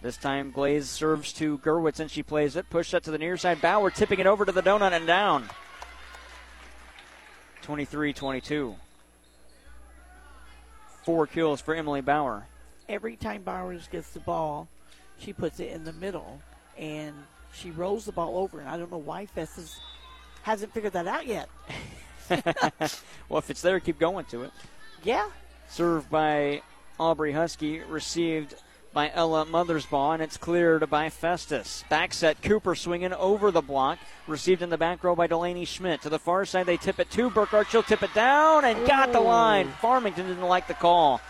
This time Glaze serves to Gerwitz and she plays it. Push that to the near side. Bauer tipping it over to the donut and down. 23 22. Four kills for Emily Bauer. Every time Bowers gets the ball, she puts it in the middle and she rolls the ball over. And I don't know why Festus hasn't figured that out yet. well, if it's there, keep going to it. Yeah. Served by Aubrey Husky, received by Ella Mothersbaugh, and it's cleared by Festus. Back set, Cooper swinging over the block, received in the back row by Delaney Schmidt. To the far side, they tip it to Burkhardt. She'll tip it down and got the line. Farmington didn't like the call.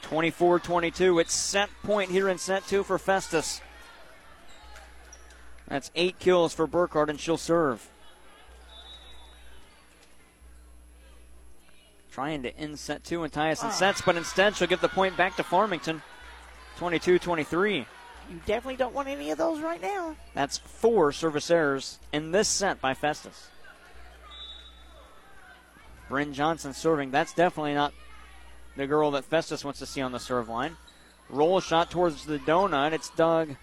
24 22. It's set point here in set two for Festus. That's eight kills for Burkhardt, and she'll serve. Trying to end set two and tie us in sets, but instead she'll give the point back to Farmington. 22 23. You definitely don't want any of those right now. That's four service errors in this set by Festus. Bryn Johnson serving. That's definitely not the girl that Festus wants to see on the serve line. Roll a shot towards the donut. It's dug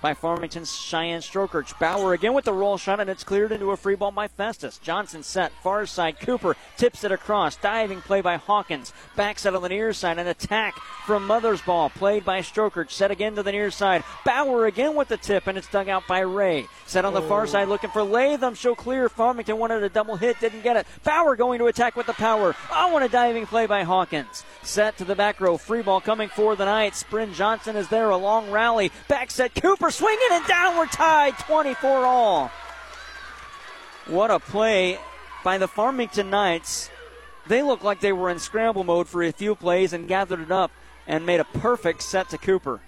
by Farmington's Cheyenne Strokerch. Bauer again with the roll shot, and it's cleared into a free ball by Festus. Johnson set, far side. Cooper tips it across. Diving play by Hawkins. Back set on the near side. An attack from Mothersbaugh, played by Strokerch. Set again to the near side. Bauer again with the tip, and it's dug out by Ray. Set on the far oh. side, looking for Latham. Show clear. Farmington wanted a double hit, didn't get it. Bauer going to attack with the power. Oh, and a diving play by Hawkins. Set to the back row. Free ball coming for the Knights. Bryn Johnson is there. A long rally. Back set. Cooper swinging and down. We're tied 24 all. What a play by the Farmington Knights. They looked like they were in scramble mode for a few plays and gathered it up and made a perfect set to Cooper.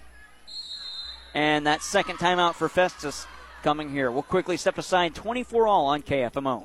And that second timeout for Festus coming here. We'll quickly step aside 24 all on KFMO.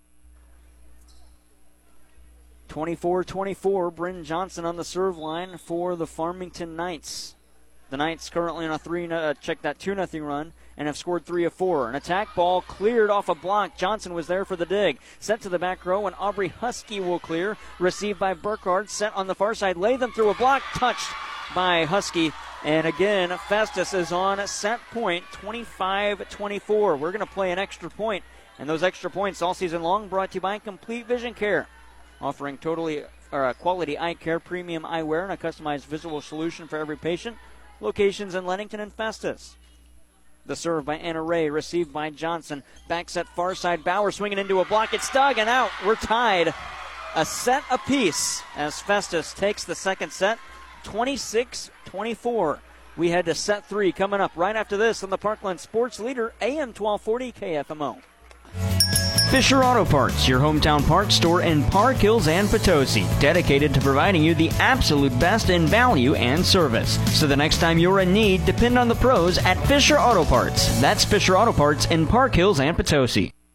24 24. Bryn Johnson on the serve line for the Farmington Knights. The Knights currently on a 3 uh, check that 2 0 run and have scored 3 of 4. An attack ball cleared off a block. Johnson was there for the dig. Set to the back row, and Aubrey Husky will clear. Received by Burkhardt. Set on the far side. Latham through a block. Touched by Husky. And again, Festus is on set point 25 24. We're going to play an extra point, and those extra points all season long brought to you by Complete Vision Care offering totally or uh, quality eye care, premium eyewear, and a customized visual solution for every patient. Locations in Leadington and Festus. The serve by Anna Ray, received by Johnson. Back set far side. Bauer swinging into a block. It's dug and out. We're tied. A set apiece as Festus takes the second set, 26 24. We head to set three coming up right after this on the Parkland Sports Leader, AM 1240 KFMO. Fisher Auto Parts, your hometown parts store in Park Hills and Potosi, dedicated to providing you the absolute best in value and service. So the next time you're in need, depend on the pros at Fisher Auto Parts. That's Fisher Auto Parts in Park Hills and Potosi.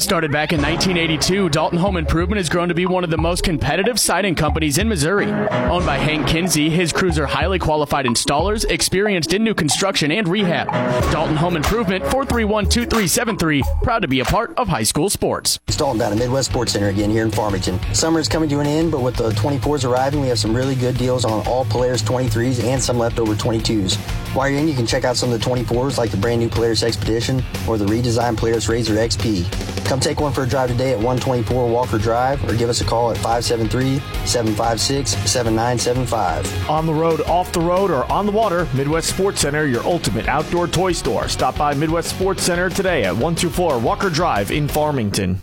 Started back in 1982, Dalton Home Improvement has grown to be one of the most competitive siding companies in Missouri. Owned by Hank Kinsey, his crews are highly qualified installers, experienced in new construction and rehab. Dalton Home Improvement, 431-2373, proud to be a part of high school sports. Dalton down at Midwest Sports Center again here in Farmington. Summer is coming to an end, but with the 24s arriving, we have some really good deals on all Polaris 23s and some leftover 22s. While you're in, you can check out some of the 24s like the brand new Polaris Expedition or the redesigned Polaris RZR XP. Come take one for a drive today at 124 Walker Drive or give us a call at 573 756 7975. On the road, off the road, or on the water, Midwest Sports Center, your ultimate outdoor toy store. Stop by Midwest Sports Center today at 124 Walker Drive in Farmington.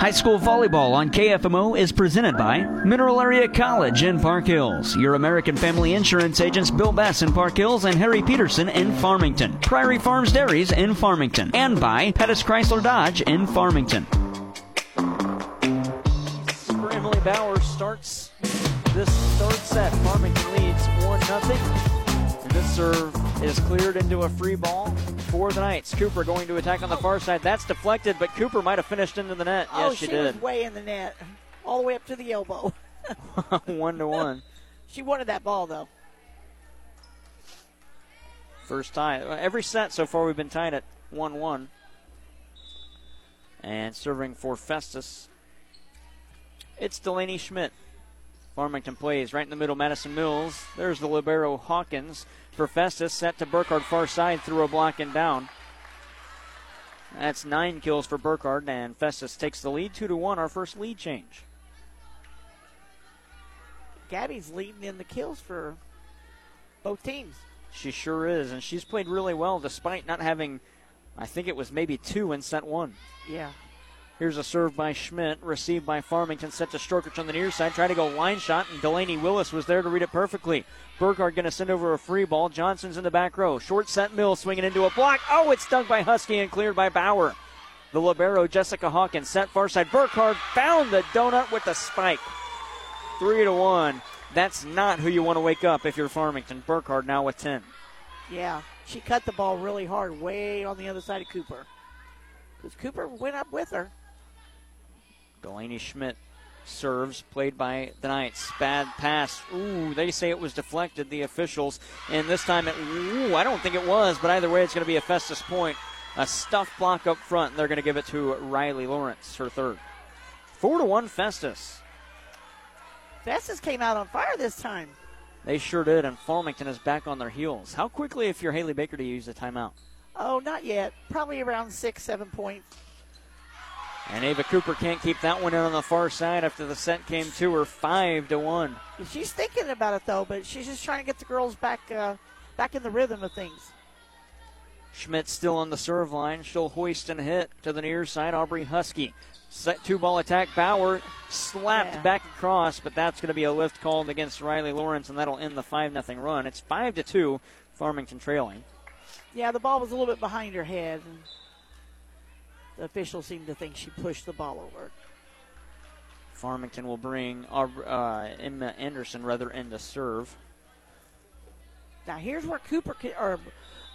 High school volleyball on KFMO is presented by Mineral Area College in Park Hills, your American Family Insurance agents Bill Bass in Park Hills and Harry Peterson in Farmington, Prairie Farms Dairies in Farmington, and by Pettis Chrysler Dodge in Farmington. For Emily Bauer starts this third set. Farmington leads 1 0. And this serve is cleared into a free ball for the Knights. Cooper going to attack on the far side. That's deflected, but Cooper might have finished into the net. oh, Yes, she, she did. was way in the net, all the way up to the elbow. one to one. She wanted that ball though. First tie. Every set so far we've been tied at 1 1. And serving for Festus. It's Delaney Schmidt. Farmington plays right in the middle, Madison Mills. There's the Libero Hawkins for Festus, set to Burkhardt far side through a block and down. That's nine kills for Burkhardt, and Festus takes the lead, two to one. Our first lead change. Gabby's leading in the kills for both teams. She sure is, and she's played really well despite not having, I think it was maybe two in set one. Yeah. Here's a serve by Schmidt, received by Farmington, set to Strokerch on the near side. trying to go line shot, and Delaney Willis was there to read it perfectly. Burkhardt going to send over a free ball. Johnson's in the back row. Short set Mill swinging into a block. Oh, it's dug by Husky and cleared by Bauer. The Libero, Jessica Hawkins, set far side. Burkhardt found the donut with the spike. Three to one. That's not who you want to wake up if you're Farmington. Burkhardt now with 10. Yeah, she cut the ball really hard, way on the other side of Cooper. Because Cooper went up with her. Delaney Schmidt serves, played by the Knights. Bad pass. Ooh, they say it was deflected, the officials. And this time, it, ooh, I don't think it was, but either way, it's going to be a Festus point. A stuffed block up front, and they're going to give it to Riley Lawrence, her third. Four to one, Festus. Festus came out on fire this time. They sure did, and Farmington is back on their heels. How quickly, if you're Haley Baker, do you use a timeout? Oh, not yet. Probably around six, seven points. And Ava Cooper can't keep that one in on the far side after the set came to her five to one. She's thinking about it though, but she's just trying to get the girls back, uh, back in the rhythm of things. Schmidt still on the serve line. She'll hoist and hit to the near side. Aubrey Husky. Set two ball attack. Bauer slapped Yeah. back across, but that's going to be a lift called against Riley Lawrence, and that'll end the 5 0 run. It's 5 to 2, Farmington trailing. Yeah, the ball was a little bit behind her head, and the officials seemed to think she pushed the ball over. Farmington will bring uh, Emma Anderson rather in to serve. Now here's where Cooper can, or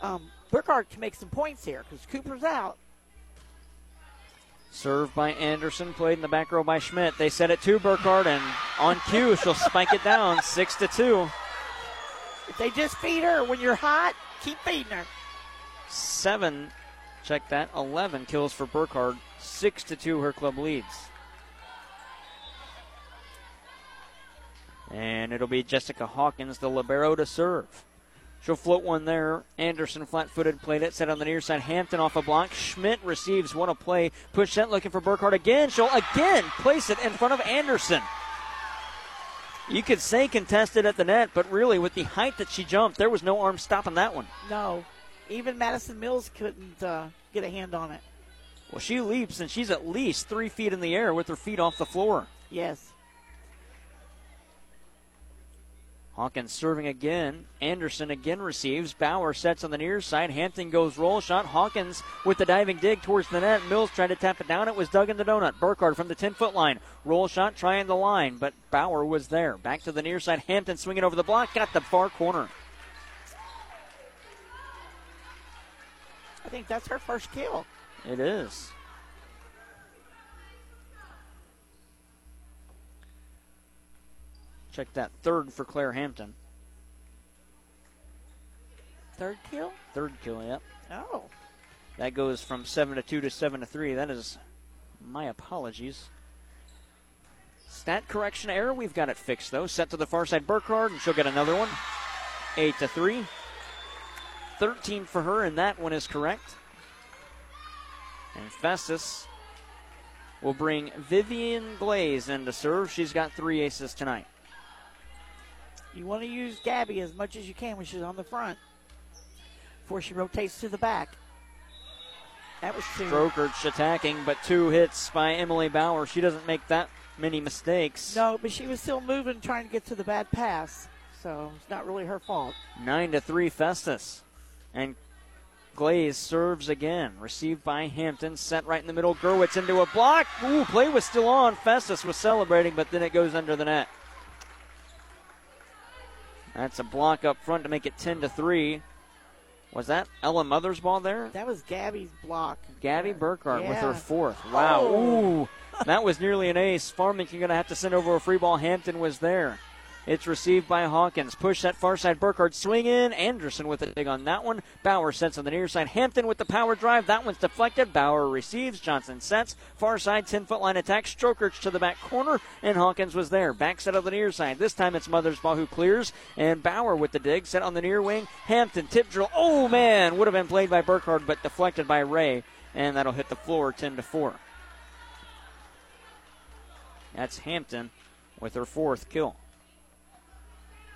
um, Burkhardt can make some points here because Cooper's out. Serve by Anderson, played in the back row by Schmidt. They set it to Burkhardt, and on cue, she'll spike it down 6 to 2. If they just feed her when you're hot, keep feeding her. seven. Check that. Eleven kills for Burkhardt. Six to two. Her club leads. And it'll be Jessica Hawkins, the libero, to serve. She'll float one there. Anderson flat-footed played it. Set on the near side. Hampton off a block. Schmidt receives one a play. Push set looking for Burkhardt again. She'll again place it in front of Anderson. You could say contested at the net, but really with the height that she jumped, there was no arm stopping that one. No, even Madison Mills couldn't uh, get a hand on it. Well, she leaps and she's at least three feet in the air with her feet off the floor. Yes. Hawkins serving again. Anderson again receives. Bauer sets on the near side. Hampton goes roll shot. Hawkins with the diving dig towards the net. Mills tried to tap it down. It was dug in the donut. Burkhardt from the 10 foot line. Roll shot trying the line, but Bauer was there. Back to the near side. Hampton swinging over the block. Got the far corner. I think that's her first kill. It is. Check that third for Claire Hampton. Third kill? Third kill, yep. Oh. That goes from 7 to 2 to 7 to 3. That is my apologies. Stat correction error. We've got it fixed though. Set to the far side Burkhardt, and she'll get another one. 8 to 3. 13 for her, and that one is correct. And Festus will bring Vivian Glaze in to serve. She's got three aces tonight. You want to use Gabby as much as you can when she's on the front before she rotates to the back. That was two. Strokerch attacking, but two hits by Emily Bauer. She doesn't make that many mistakes. No, but she was still moving, trying to get to the bad pass. So it's not really her fault. Nine to three, Festus, and Glaze serves again. Received by Hampton, set right in the middle. Gerwitz into a block. Ooh, play was still on. Festus was celebrating, but then it goes under the net. That's a block up front to make it 10 to 3. Was that Ella Mothersbaugh there? That was Gabby's block. Gabby Burkhardt yeah. with her fourth. Wow. Oh. Ooh. that was nearly an ace. Farmington going to have to send over a free ball. Hampton was there. It's received by Hawkins. Push that far side. Burkhardt swing in. Anderson with a dig on that one. Bauer sets on the near side. Hampton with the power drive. That one's deflected. Bauer receives. Johnson sets. Far side 10 foot line attack. Strokerch to the back corner. And Hawkins was there. Back set of the near side. This time it's Mothersbaugh who clears. And Bauer with the dig. Set on the near wing. Hampton tip drill. Oh man. Would have been played by Burkhardt but deflected by Ray. And that'll hit the floor 10 to 4. That's Hampton with her fourth kill.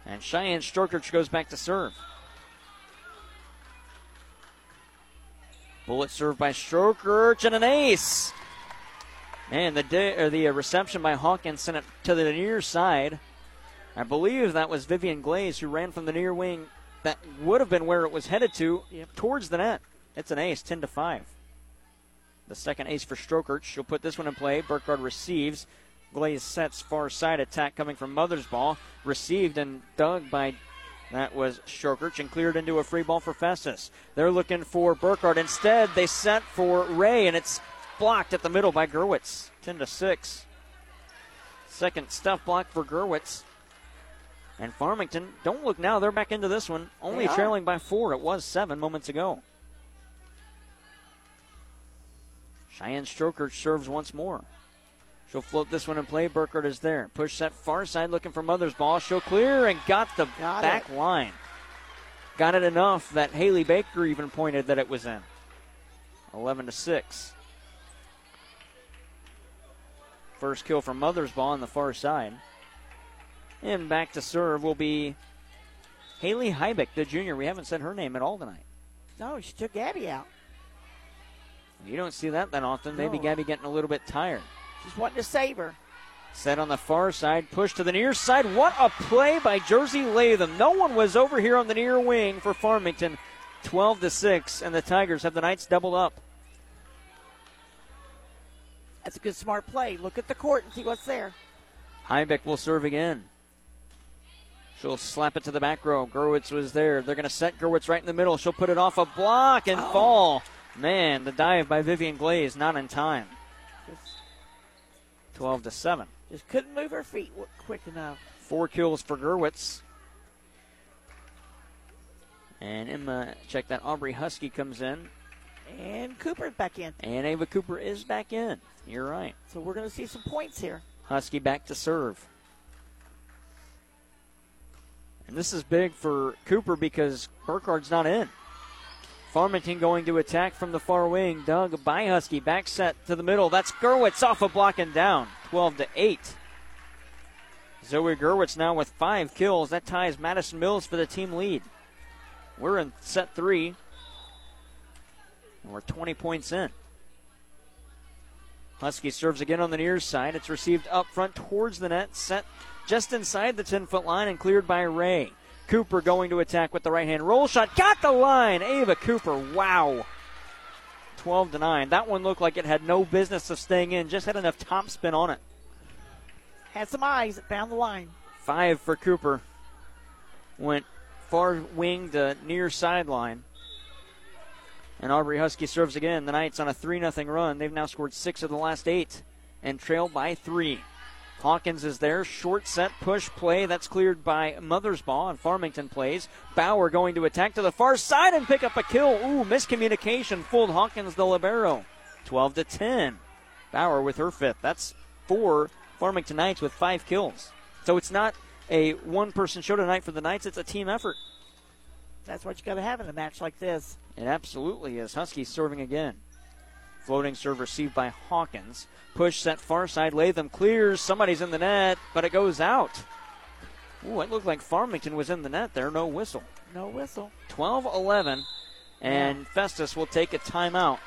And Cheyenne Strokerch goes back to serve. Bullet served by Strokerch and an ace. And the di- the uh, reception by Hawkins sent it to the near side. I believe that was Vivian Glaze who ran from the near wing. That would have been where it was headed to, Yep. towards the net. It's an ace, 10 to 5. The second ace for Strokerch. She'll put this one in play. Burkhardt receives. Glaze sets far side attack coming from Mothersbaugh. Received and dug by that was Strokerch and cleared into a free ball for Festus. They're looking for Burkhardt. Instead, they sent for Ray, and it's blocked at the middle by Gerwitz. 10 to 6. Second stuff block for Gerwitz. And Farmington, don't look now, they're back into this one. Only trailing by four. It was seven moments ago. Cheyenne Strokerch serves once more. She'll float this one in play. Burkhardt is there. Push set far side looking for Mothersbaugh. She'll clear and got the Got back it. line. Got it enough that Haley Baker even pointed that it was in. 11 to 6. First kill from Mothersbaugh on the far side. And back to serve will be Haley Heibeck, the junior. We haven't said her name at all tonight. No, she took Gabby out. You don't see that that often. Maybe Gabby getting a little bit tired. She's wanting to save her. Set on the far side, push to the near side. What a play by Jersey Latham. No one was over here on the near wing for Farmington. 12 to 6, and the Tigers have the Knights doubled up. That's a good, smart play. Look at the court and see what's there. Heibeck will serve again. She'll slap it to the back row. Gerwitz was there. They're going to set Gerwitz right in the middle. She'll put it off a block and oh. fall. Man, the dive by Vivian Glaze not in time. 12 to 7. Just couldn't move her feet quick enough. Four kills for Gerwitz. And Emma, check that. Aubrey Husky comes in. And Cooper's back in. And Ava Cooper is back in. You're right. So we're going to see some points here. Husky back to serve. And this is big for Cooper because Burkhardt's not in. Farmington going to attack from the far wing. Dug by Husky. Back set to the middle. That's Gerwitz off a block and down. 12 to 8. Zoe Gerwitz now with five kills. That ties Madison Mills for the team lead. We're in set three. And we're 20 points in. Husky serves again on the near side. It's received up front towards the net, set just inside the 10 foot line, and cleared by Ray. Cooper going to attack with the right hand roll shot. Got the line. Ava Cooper. Wow. 12 to 9. That one looked like it had no business of staying in, just had enough top spin on it. Had some eyes found the line. Five for Cooper. Went far wing to near sideline. And Aubrey Husky serves again. The Knights on a 3 0 run. They've now scored six of the last eight and trail by three. Hawkins is there. Short set push play. That's cleared by Mothersbaugh, and Farmington plays. Bauer going to attack to the far side and pick up a kill. Ooh, miscommunication. Fooled Hawkins the Libero. 12 to 10. Bauer with her fifth. That's four Farmington Knights with five kills. So it's not a one person show tonight for the Knights, it's a team effort. That's what you got to have in a match like this. It absolutely is. Huskies serving again. Floating serve received by Hawkins. Push set far side. Latham clears. Somebody's in the net, but it goes out. Ooh, it looked like Farmington was in the net there. No whistle. No whistle. 12 11. And. Festus will take a timeout.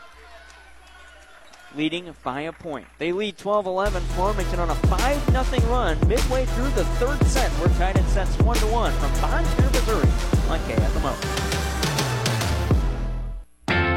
Leading by a point. They lead 12 11. Farmington on a 5 0 run midway through the third set. We're tied in sets 1 to 1 from Bon Missouri on KFMO.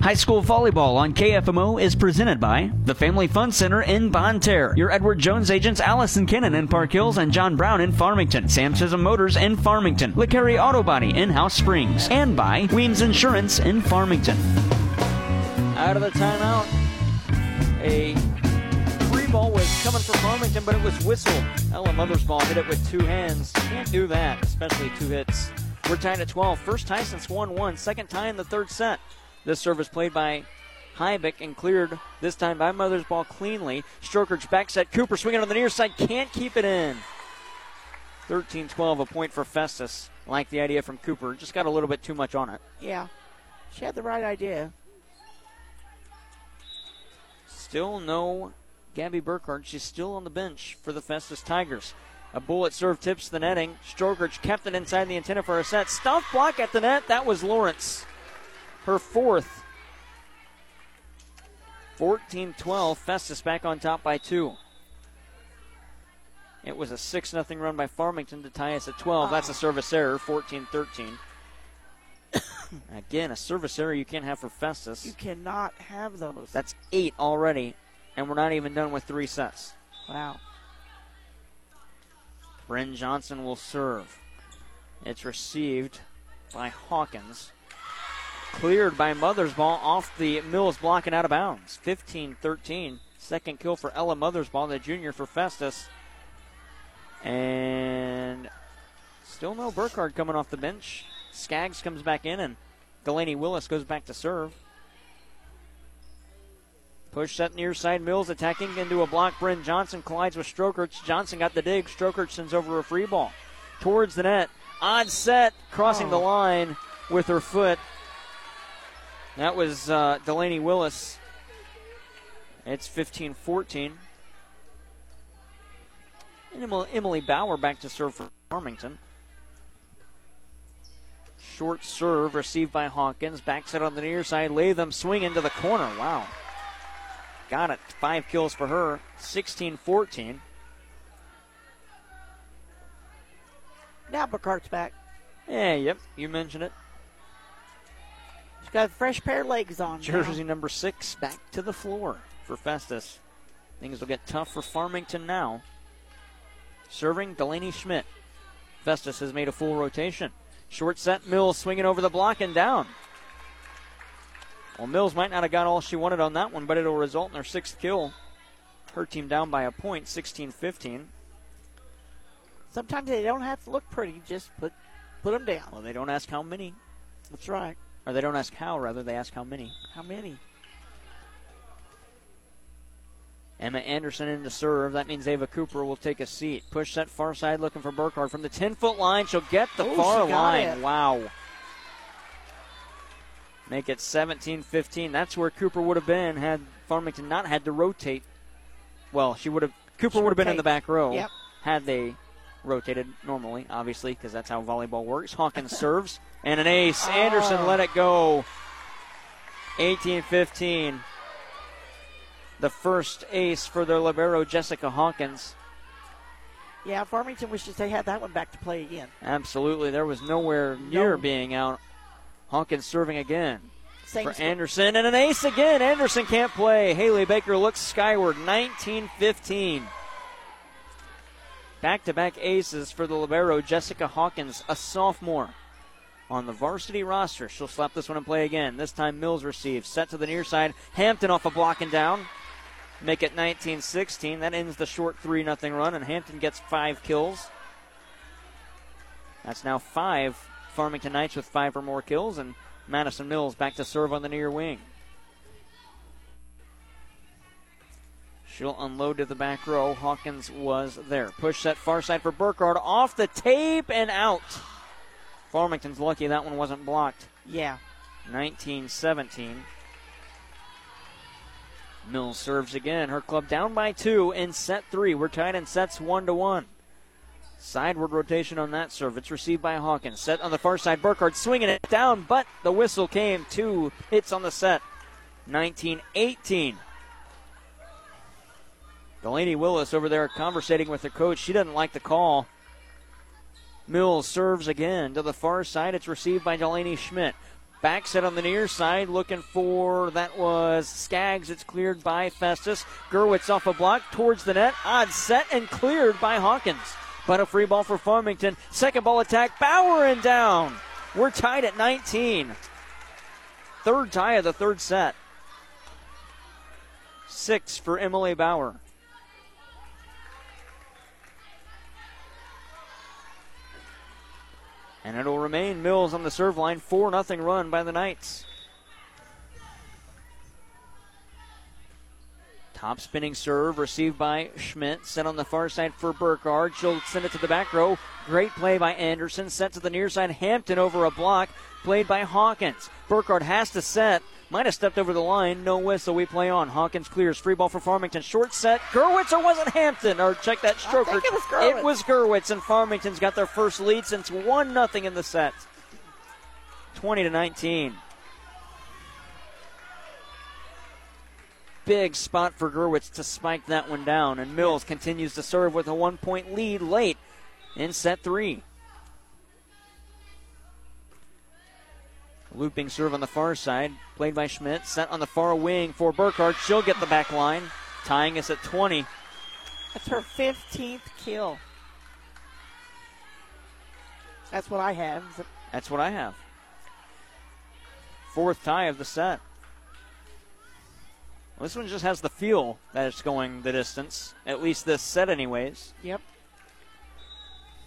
High school volleyball on KFMO is presented by the Family Fun Center in Bonne Terre. Your Edward Jones agents Allison Kinnon in Park Hills and John Brown in Farmington. Sam Scism Motors in Farmington. LeCarry Auto Body in House Springs. And by Weems Insurance in Farmington. Out of the timeout, a free ball was coming for Farmington, but it was whistled. Ella Mothersbaugh hit it with two hands. Can't do that, especially two hits. We're tied at 12. First tie since 1 1. Second tie in the third set. This service played by Heibeck and cleared this time by Mothersbaugh cleanly. Strokerch's back set. Cooper swinging on the near side. Can't keep it in. 13 12, a point for Festus. Like the idea from Cooper. Just got a little bit too much on it. Yeah. She had the right idea. Still no Gabby Burkhardt. She's still on the bench for the Festus Tigers. A bullet serve tips the netting. Strokerch kept it inside the antenna for a set. Stuff block at the net. That was Lawrence her fourth. 14 12. Festus back on top by two. It was a 6 0 run by Farmington to tie us at 12. That's a service error, 14 13. Again, a service error you can't have for Festus. You cannot have those. That's eight already, and we're not even done with three sets. Wow. Bryn Johnson will serve. It's received by Hawkins. Cleared by Mothersbaugh off the Mills block and out of bounds. 15 13. Second kill for Ella Mothersbaugh, the junior for Festus. And still no Burkhardt coming off the bench. Skaggs comes back in, and Delaney Willis goes back to serve. Push set near side. Mills attacking into a block. Bryn Johnson collides with Strokerch. Johnson got the dig. Strokerch sends over a free ball towards the net. Odd set, crossing oh. the line with her foot. That was uh, Delaney Willis. It's 15 14. And Emily Bauer back to serve for Farmington. Short serve received by Hawkins. Backside on the near side. Latham swing into the corner. Wow. Got it. Five kills for her. 16 14. Now Burkhardt's back. Yeah, yep. You mentioned it. Got a fresh pair of legs on. Jersey now. number six back to the floor for Festus. Things will get tough for Farmington now. Serving Delaney Schmidt. Festus has made a full rotation. Short set, Mills swinging over the block and down. Well, Mills might not have got all she wanted on that one, but it'll result in her sixth kill. Her team down by a point, 16 15. Sometimes they don't have to look pretty, just put, put them down. Well, they don't ask how many. That's right. Or they don't ask how, rather, they ask how many. How many? Emma Anderson in to serve. That means Ava Cooper will take a seat. Push set far side looking for Burkhardt from the 10 foot line. She'll get the Ooh, far line. it. Wow. Make it 17 15. That's where Cooper would have been had Farmington not had to rotate. Well, she would have. Cooper She would have been in the back row Yep. had they rotated normally, obviously, because that's how volleyball works. Hawkins serves and an ace. Anderson Oh. let it go. 18 15. The first ace for their libero, Jessica Hawkins. Yeah, Farmington wishes they had that one back to play again. Absolutely. There was nowhere near No. being out. Hawkins serving again. Same for. Anderson and an ace again. Anderson can't play. Haley Baker looks skyward. 19 15. Back to back aces for the Libero. Jessica Hawkins, a sophomore on the varsity roster. She'll slap this one and play again. This time Mills receives. Set to the near side. Hampton off a block and down. Make it 19 16. That ends the short 3 0 run, and Hampton gets five kills. That's now five Farmington Knights with five or more kills, and Madison Mills back to serve on the near wing. She'll unload to the back row. Hawkins was there. Push set far side for Burkhardt. Off the tape and out. Farmington's lucky that one wasn't blocked. Yeah. 19 17. Mills serves again. Her club down by two in set three. We're tied in sets one to one. Sideward rotation on that serve. It's received by Hawkins. Set on the far side. Burkhardt swinging it down, but the whistle came. Two hits on the set. 19 18. Delaney Willis over there conversating with her coach. She doesn't like the call. Mills serves again to the far side. It's received by Delaney Schmidt. Back set on the near side, looking for that was Skaggs. It's cleared by Festus. Gerwitz off a block towards the net. Odd set and cleared by Hawkins. But a free ball for Farmington. Second ball attack. Bauer and down. We're tied at 19. Third tie of the third set. Six for Emily Bauer. And it'll remain Mills on the serve line. 4 0 run by the Knights. Top spinning serve received by Schmidt. Set on the far side for Burkhardt. She'll send it to the back row. Great play by Anderson. Set to the near side. Hampton over a block. Played by Hawkins. Burkhardt has to set. Might have stepped over the line. No whistle. We play on. Hawkins clears. Free ball for Farmington. Short set. Gerwitz or was it Hampton? Or check that stroker. think it was Gerwitz. It was Gerwitz, and Farmington's got their first lead since 1 0 in the set. 20 to 19. Big spot for Gerwitz to spike that one down, and Mills continues to serve with a one point lead late in set three. Looping serve on the far side, played by Schmidt. Set on the far wing for Burkhardt. She'll get the back line, tying us at 20. That's her 15th kill. That's what I have. That's what I have. Fourth tie of the set. Well, this one just has the feel that it's going the distance, at least this set, anyways. Yep.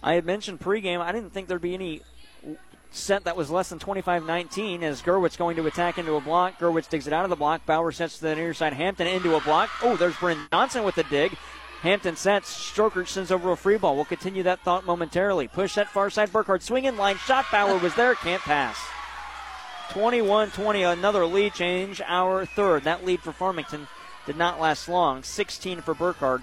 I had mentioned pregame, I didn't think there'd be any set that was less than 25 19 as Gerwitz going to attack into a block. Gerwitz digs it out of the block. Bauer sets to the near side. Hampton into a block. Oh, there's Bryn Johnson with the dig. Hampton sets. Strokerch sends over a free ball. We'll continue that thought momentarily. Push that far side. Burkhardt swinging line shot. Bauer was there. Can't pass. 21 20, another lead change, our third. That lead for Farmington did not last long. 16 for Burkhardt.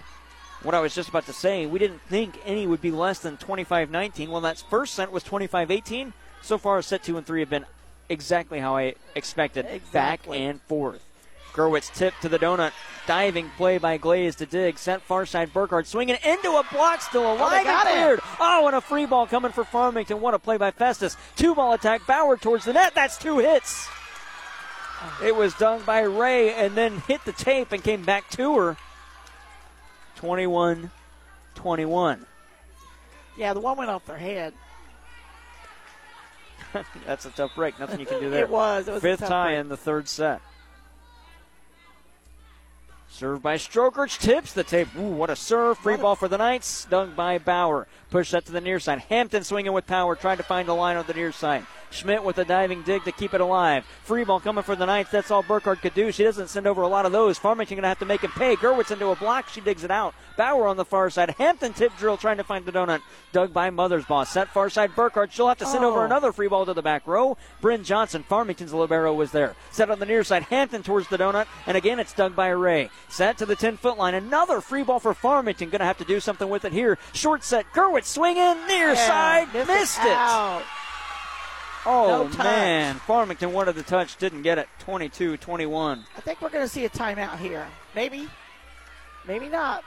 What I was just about to say, we didn't think any would be less than 25 19. Well, that first set was 25 18. So far, set two and three have been exactly how I expected. Exactly. Back and forth. Gerwitz tip to the donut. Diving play by Glaze to dig. Sent far side Burkhardt swinging into a block. Still oh, alive got and it. Oh, and a free ball coming for Farmington. What a play by Festus. Two ball attack. Bauer towards the net. That's two hits. It was done by Ray and then hit the tape and came back to her. 21 21. Yeah, the one went off their head. That's a tough break. Nothing you can do there. It was. It was a Fifth tie break. in the third set. Served by Strokerch. Tips the tape. Ooh, what a serve. Free ball for the Knights. Dug by Bauer. Push that to the near side. Hampton swinging with power. Trying to find a line on the near side. Schmidt with a diving dig to keep it alive. Free ball coming for the Knights. That's all Burkhardt could do. She doesn't send over a lot of those. Farmington going to have to make him pay. Gerwitz into a block. She digs it out. Bauer on the far side. Hampton tip drill trying to find the donut. Dug by Mothersbaugh. Set far side Burkhardt. She'll have to send Oh. over another free ball to the back row. Bryn Johnson, Farmington's libero, was there. Set on the near side. Hampton towards the donut. And again, it's dug by Ray. Set to the 10 foot line. Another free ball for Farmington. Going to have to do something with it here. Short set. Gerwitz swinging. Near Yeah, side. missed Missed it it. Oh, No man. Farmington wanted the touch. Didn't get it. 22 21. I think we're going to see a timeout here. Maybe. Maybe not.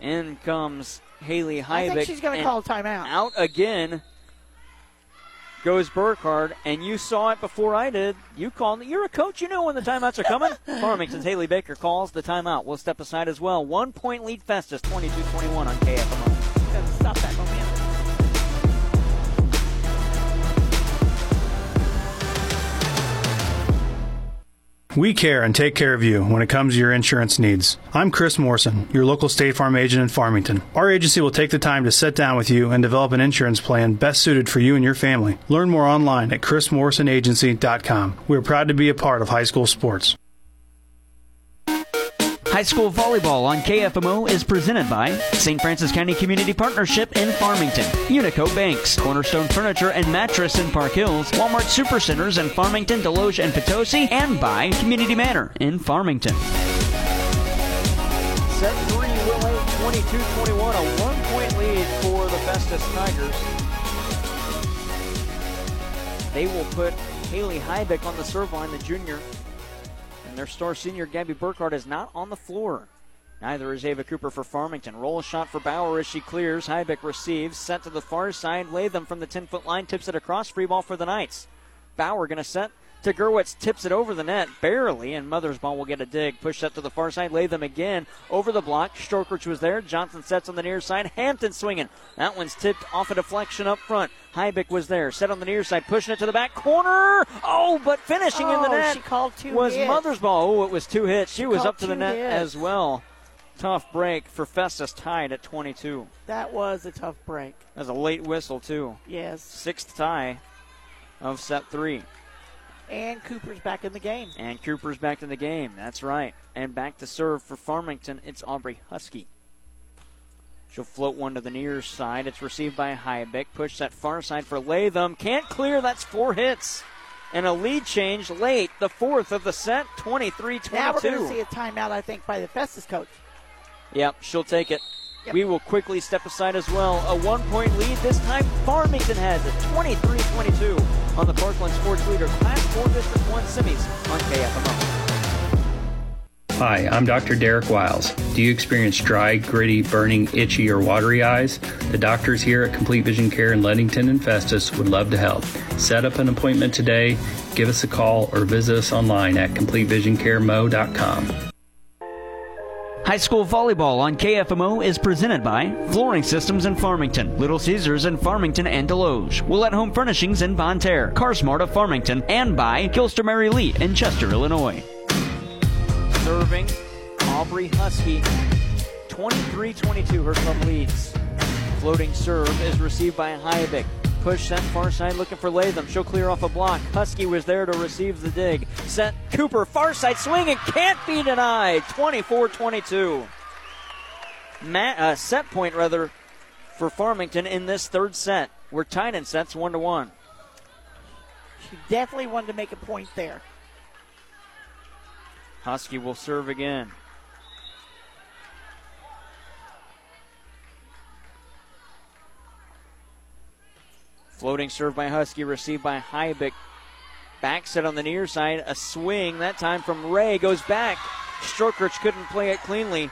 In comes Haley Heibeck. I think she's going to call a timeout. Out again goes Burkhardt, and you saw it before I did. You called it. You're a coach. You know when the timeouts are coming. Farmington's Haley Baker calls the timeout. We'll step aside as well. One point lead Festus, 22 21 on KFMO. Gonna stop that momentum. We care and take care of you when it comes to your insurance needs. I'm Chris Morrison, your local State Farm agent in Farmington. Our agency will take the time to sit down with you and develop an insurance plan best suited for you and your family. Learn more online at chrismorrisonagency.com. We are proud to be a part of high school sports. High school volleyball on KFMO is presented by St. Francis County Community Partnership in Farmington, Unico Banks, Cornerstone Furniture and Mattress in Park Hills, Walmart Supercenters in Farmington, Desloge, and Potosi, and by Community Manor in Farmington. Set three, Willow 22-21, a one-point lead for the Festus Tigers. They will put Haley Heibeck on the serve line, the junior. And their star senior, Gabby Burkhardt, is not on the floor. Neither is Ava Cooper for Farmington. Roll a shot for Bauer as she clears. Heibeck receives. Set to the far side. Latham from the 10 foot line. Tips it across. Free ball for the Knights. Bauer going to set to Gerwitz. Tips it over the net. Barely. And Mothersbaugh will get a dig. Push set to the far side. Latham again. Over the block. Strokerch was there. Johnson sets on the near side. Hampton swinging. That one's tipped off a deflection up front. Heibeck was there. Set on the near side. Pushing it to the back corner. Oh, but finishing in the Oh, net she called two was hits. Mother's ball. Oh, it was two hits. She, She was up to the net hits. as well. Tough break for Festus tied at 22. That was a tough break. That's a late whistle, too. Yes. Sixth tie of set three. And Cooper's back in the game. And Cooper's back in the game. That's right. And back to serve for Farmington. It's Aubrey Husky. She'll float one to the near side. It's received by Heibeck. Push that far side for Latham. Can't clear. That's four hits. And a lead change late. The fourth of the set. 23 Now we're going to see a timeout, I think, by the Festus coach. Yep, she'll take it. We will quickly step aside as well. A one point lead. This time, Farmington has it 23 22 on the Parkland Sports Leader Class 4 District 1 semis on KFMO. Hi, I'm Dr. Derek Wiles. Do you experience dry, gritty, burning, itchy, or watery eyes? The doctors here at Complete Vision Care in Leadington and Festus would love to help. Set up an appointment today, give us a call, or visit us online at CompleteVisionCareMo.com. High school volleyball on KFMO is presented by Flooring Systems in Farmington, Little Caesars in Farmington and Desloge, Willett Home Furnishings in Bonne Terre, CarSmart of Farmington, and by Gilster Mary Lee in Chester, Illinois. Serving Aubrey Husky, 23-22, her club leads. Floating serve is received by Heibeck. Push sent far side looking for Latham. She'll clear off a block. Husky was there to receive the dig. Set Cooper far side swing and can't be denied. 24-22. Matt, uh, set point rather for Farmington in this third set. We're tied in sets one to one. She definitely wanted to make a point there. Husky will serve again. Floating serve by Husky, received by Heibeck. Back set on the near side. A swing, that time from Ray, goes back. Strokerch couldn't play it cleanly.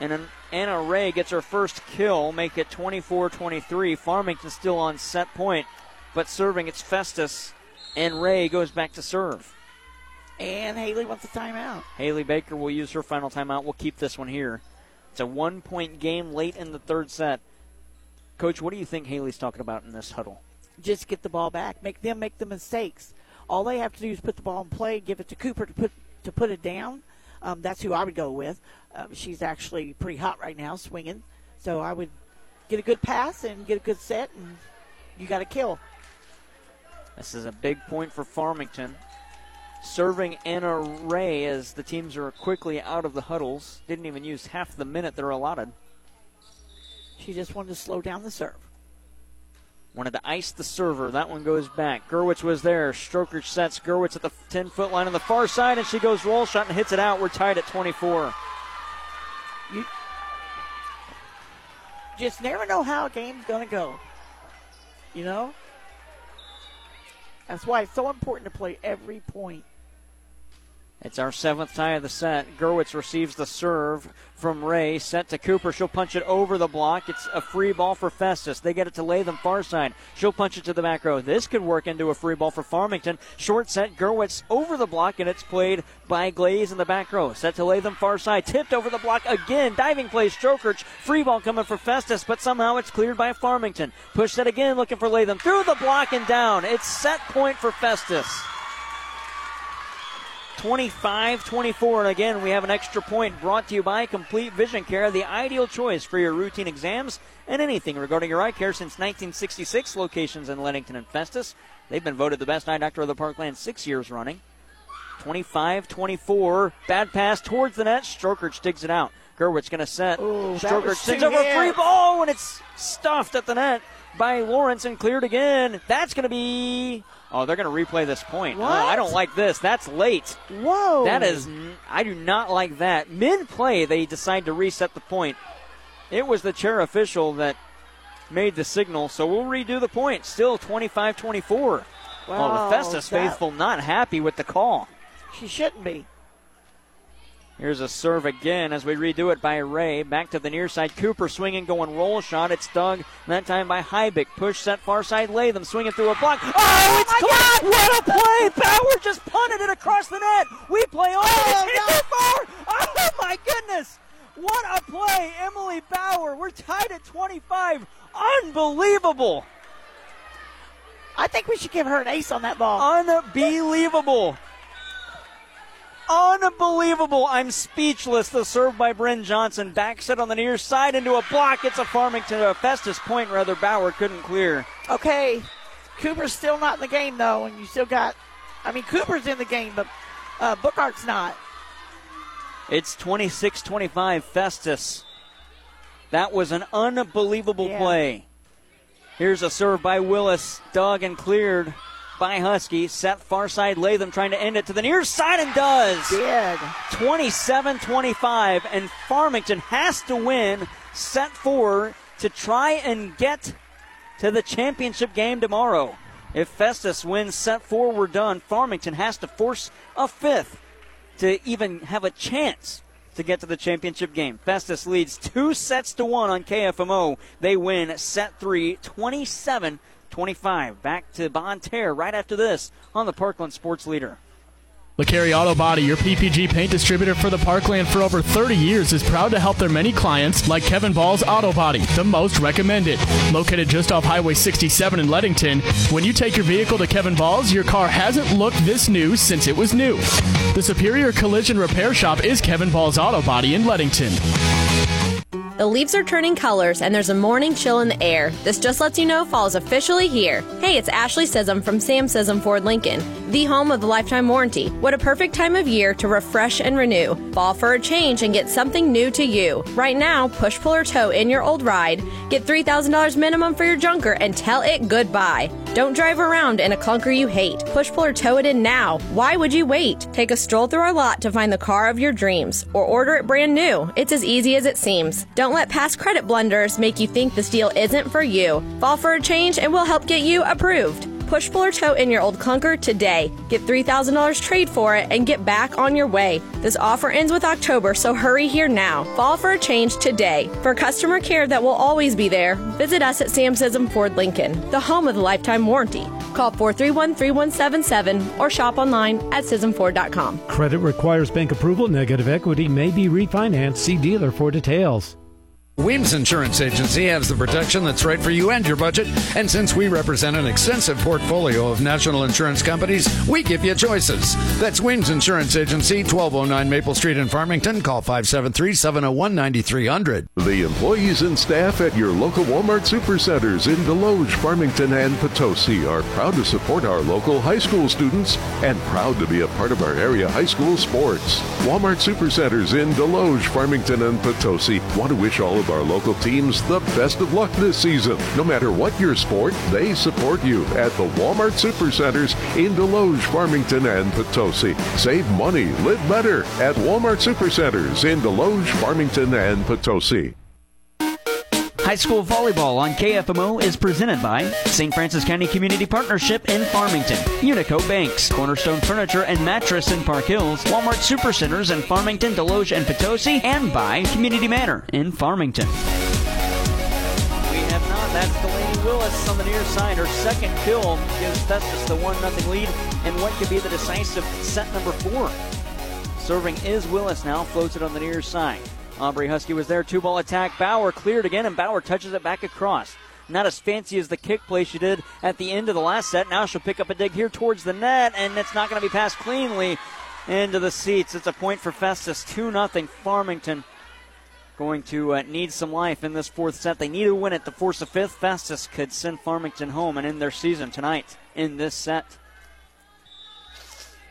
And an, Anna Ray gets her first kill, make it 24 23. Farmington still on set point, but serving it's Festus. And Ray goes back to serve. And Haley wants a timeout. Haley Baker will use her final timeout. We'll keep this one here. It's a one point game late in the third set. Coach, what do you think Haley's talking about in this huddle? Just get the ball back. Make them make the mistakes. All they have to do is put the ball in play, give it to Cooper to put to put it down. Um, that's who I would go with. Um, she's actually pretty hot right now, swinging. So I would get a good pass and get a good set, and you got to kill. This is a big point for Farmington. Serving Anna Ray as the teams are quickly out of the huddles. Didn't even use half the minute they're allotted. She just wanted to slow down the serve. Wanted to ice the server. That one goes back. Gerwitz was there. Strokerch sets Gerwitz at the 10 foot line on the far side, and she goes roll shot and hits it out. We're tied at 24. You just never know how a game's going to go. You know? That's why it's so important to play every point. It's our seventh tie of the set. Gerwitz receives the serve from Ray. Set to Cooper. She'll punch it over the block. It's a free ball for Festus. They get it to Latham far side. She'll punch it to the back row. This could work into a free ball for Farmington. Short set. Gerwitz over the block, and it's played by Glaze in the back row. Set to Latham far side. Tipped over the block again. Diving play. Strokerch. Free ball coming for Festus, but somehow it's cleared by Farmington. Push that again, looking for Latham. Through the block and down. It's set point for Festus. 25 24. And again, we have an extra point brought to you by Complete Vision Care, the ideal choice for your routine exams and anything regarding your eye care since 1966. Locations in Leadington and Festus. They've been voted the best eye doctor of the Parkland six years running. 25 24. Bad pass towards the net. Strokerch digs it out. Gerwitz going to set. Ooh, Strokerch sends over a free ball, and it's stuffed at the net by Lawrence and cleared again. That's going to be. Oh, they're going to replay this point. Oh, I don't like this. That's late. Whoa. That is. I do not like that. Mid play, they decide to reset the point. It was the chair official that made the signal, so we'll redo the point. Still 25 24. Wow, well, the Festus that- faithful not happy with the call. She shouldn't be. Here's a serve again as we redo it by Ray. Back to the near side. Cooper swinging, going roll shot. It's dug that time by Heibeck. Push set far side. Latham swinging through a block. Oh, oh it's caught! What a play! Bauer just punted it across the net. We play on. Oh, far. Oh my goodness! What a play, Emily Bauer. We're tied at 25. Unbelievable! I think we should give her an ace on that ball. Unbelievable. Unbelievable. I'm speechless. The serve by Bryn Johnson. Back set on the near side into a block. It's a Farmington, a Festus point, rather. Bauer couldn't clear. Okay, Cooper's still not in the game though, and you still got. I mean, Cooper's in the game, but uh, Burkhardt's not. It's 26 25 Festus. That was an unbelievable Yeah. play. Here's a serve by Willis. Dug and cleared by Husky. Set far side Latham trying to end it to the near side and does. Did. 27 25. And Farmington has to win set four to try and get to the championship game tomorrow. If Festus wins set four, we're done. Farmington has to force a fifth to even have a chance to get to the championship game. Festus leads two sets to one on KFMO. They win set three, 27 25. Back to Bonne Terre right after this on the Parkland Sports Leader. LeCarry Auto Body, your PPG paint distributor for the Parkland for over 30 years, is proud to help their many clients like Kevin Ball's Auto Body, the most recommended. Located just off Highway 67 in Leadington, when you take your vehicle to Kevin Ball's, your car hasn't looked this new since it was new. The Superior Collision Repair Shop is Kevin Ball's Auto Body in Leadington. The leaves are turning colors and there's a morning chill in the air. This just lets you know fall is officially here. Hey, it's Ashley Scism from Sam Scism Ford Lincoln, the home of the lifetime warranty. What a perfect time of year to refresh and renew. Fall for a change and get something new to you. Right now, push, pull, or tow in your old ride. Get $3,000 minimum for your junker and tell it goodbye. Don't drive around in a clunker you hate. Push, pull, or tow it in now. Why would you wait? Take a stroll through our lot to find the car of your dreams or order it brand new. It's as easy as it seems. Let past credit blunders make you think this deal isn't for you. Fall for a change and we'll help get you approved. Push, pull, or tow in your old clunker today. Get $3,000 trade for it and get back on your way. This offer ends with October, so hurry here now. Fall for a change today. For customer care that will always be there, visit us at Sam Scism Ford Lincoln, the home of the lifetime warranty. Call 431 3177 or shop online at ScismFord.com. Credit requires bank approval. Negative equity may be refinanced. See dealer for details. Weems Insurance Agency has the protection that's right for you and your budget. And since we represent an extensive portfolio of national insurance companies, we give you choices. That's Weems Insurance Agency, 1209 Maple Street in Farmington. Call 573 701 9300. The employees and staff at your local Walmart Supercenters in Desloge, Farmington, and Potosi are proud to support our local high school students and proud to be a part of our area high school sports. Walmart Supercenters in Desloge, Farmington, and Potosi want to wish all our local teams the best of luck this season. No matter what your sport, they support you at the Walmart Supercenters in Desloge, Farmington, and Potosi. Save money, live better at Walmart Supercenters in Desloge, Farmington, and Potosi. High school volleyball on KFMO is presented by St. Francis County Community Partnership in Farmington, Unico Banks, Cornerstone Furniture and Mattress in Park Hills, Walmart Supercenters in Farmington, Desloge, and Potosi, and by Community Manor in Farmington. We have not. That's Delaney Willis on the near side. Her second kill gives Festus the 1 0 lead and what could be the decisive set number four. Serving is Willis now, floats it on the near side. Aubrey Husky was there. Two ball attack. Bauer cleared again, and Bauer touches it back across. Not as fancy as the kick play she did at the end of the last set. Now she'll pick up a dig here towards the net, and it's not going to be passed cleanly into the seats. It's a point for Festus. 2 0 Farmington. Going to uh, need some life in this fourth set. They need to win it to force a fifth. Festus could send Farmington home and end their season tonight in this set.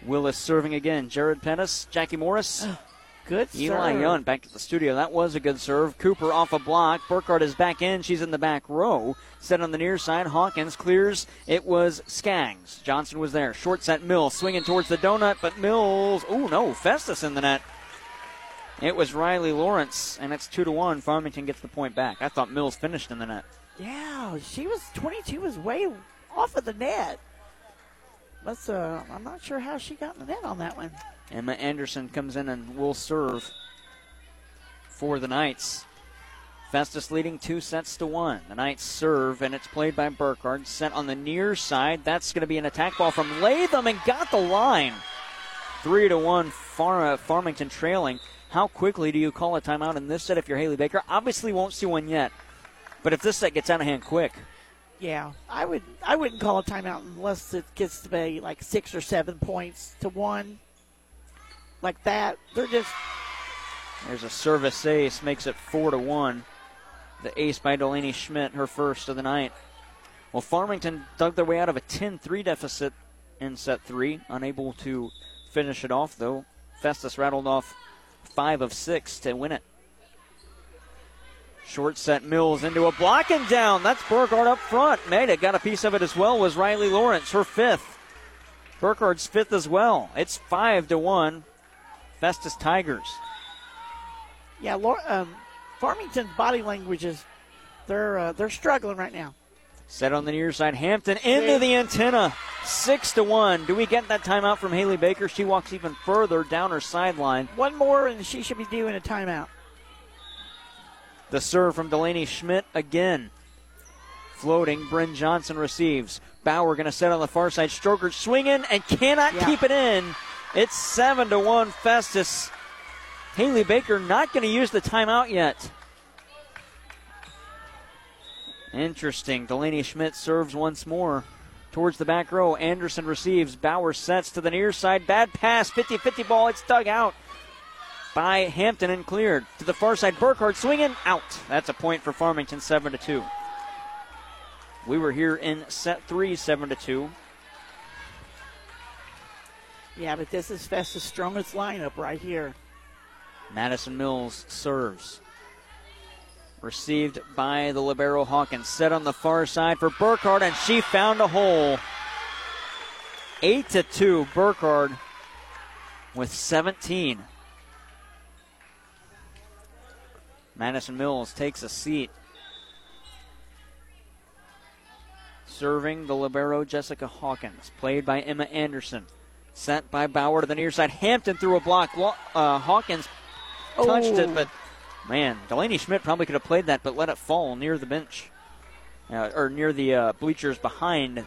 Willis serving again. Jared Pettis, Jackie Morris. Good Eli serve. Young back to the studio. That was a good serve. Cooper off a block. Burkhardt is back in. She's in the back row. Set on the near side. Hawkins clears. It was Skaggs. Johnson was there. Short set Mills swinging towards the donut, but Mills. Oh no, Festus in the net. It was Riley Lawrence, and it's two to one. Farmington gets the point back. I thought Mills finished in the net. Yeah, she was 22 was way off of the net. Let's. Uh, I'm not sure how she got in the net on that one. Emma Anderson comes in and will serve for the Knights. Festus leading two sets to one. The Knights serve, and it's played by Burkhardt. Set on the near side. That's going to be an attack ball from Latham and got the line. Three to one. Far, uh, Farmington trailing. How quickly do you call a timeout in this set if you're Haley Baker? Obviously, won't see one yet. But if this set gets out of hand quick, Yeah, I would. I wouldn't call a timeout unless it gets to be like six or seven points to one. Like that, they're just. There's a service ace, makes it four to one. The ace by Delaney Schmidt, her first of the night. Well, Farmington dug their way out of a 10-3 deficit in set three, unable to finish it off though. Festus rattled off five of six to win it. Short set Mills into a block and down. That's Burkhardt up front. Made it. Got a piece of it as well. Was Riley Lawrence, her fifth. Burkhardt's fifth as well. It's five to one. Festus Tigers. Yeah, um, Farmington's body language is they're uh, they're struggling right now. Set on the near side. Hampton into the antenna. Six to one. Do we get that timeout from Haley Baker? She walks even further down her sideline. One more, and she should be doing a timeout. The serve from Delaney Schmidt again. Floating. Bryn Johnson receives. Bauer going to set on the far side. Strokerch swinging and cannot Yeah. keep it in. It's seven to one. Festus. Haley Baker not going to use the timeout yet. Interesting. Delaney Schmidt serves once more. Towards the back row. Anderson receives. Bauer sets to the near side. Bad pass. 50 50 ball. It's dug out by Hampton and cleared. To the far side. Burkhardt swinging. Out. That's a point for Farmington. 7 to 2. We were here in set three, 7 to 2. Yeah, but this is Festus' strongest lineup right here. Madison Mills serves. Received by the Libero Hawkins. Set on the far side for Burkhardt, and she found a hole. 8 to 2, Burkhardt with 17. Madison Mills takes a seat. Serving the Libero Jessica Hawkins, played by Emma Anderson. Sent by Bauer to the near side. Hampton through a block. Uh, Hawkins touched it, Oh. but man, Delaney Schmidt probably could have played that, but let it fall near the bench, uh, or near the uh, bleachers behind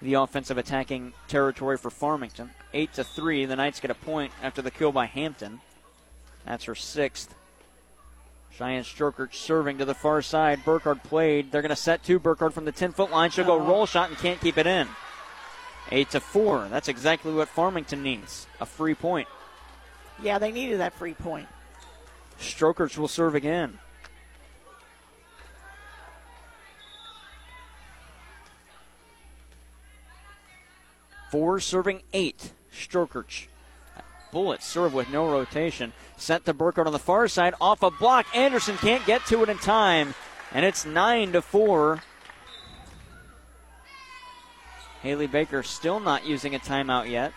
the offensive attacking territory for Farmington. Eight to three, the Knights get a point after the kill by Hampton. That's her sixth. Cheyenne Strokerch serving to the far side. Burkhardt played. They're going to set two. Burkhardt from the 10 foot line. She'll go uh-huh. roll shot and can't keep it in. 8 to 4. That's exactly what Farmington needs a free point. Yeah, they needed that free point. Strokerch will serve again. Four serving eight. Strokerch. Bullet serve with no rotation. Sent to Burkhardt on the far side. Off a block. Anderson can't get to it in time. And it's 9 to 4. Haley Baker still not using a timeout yet.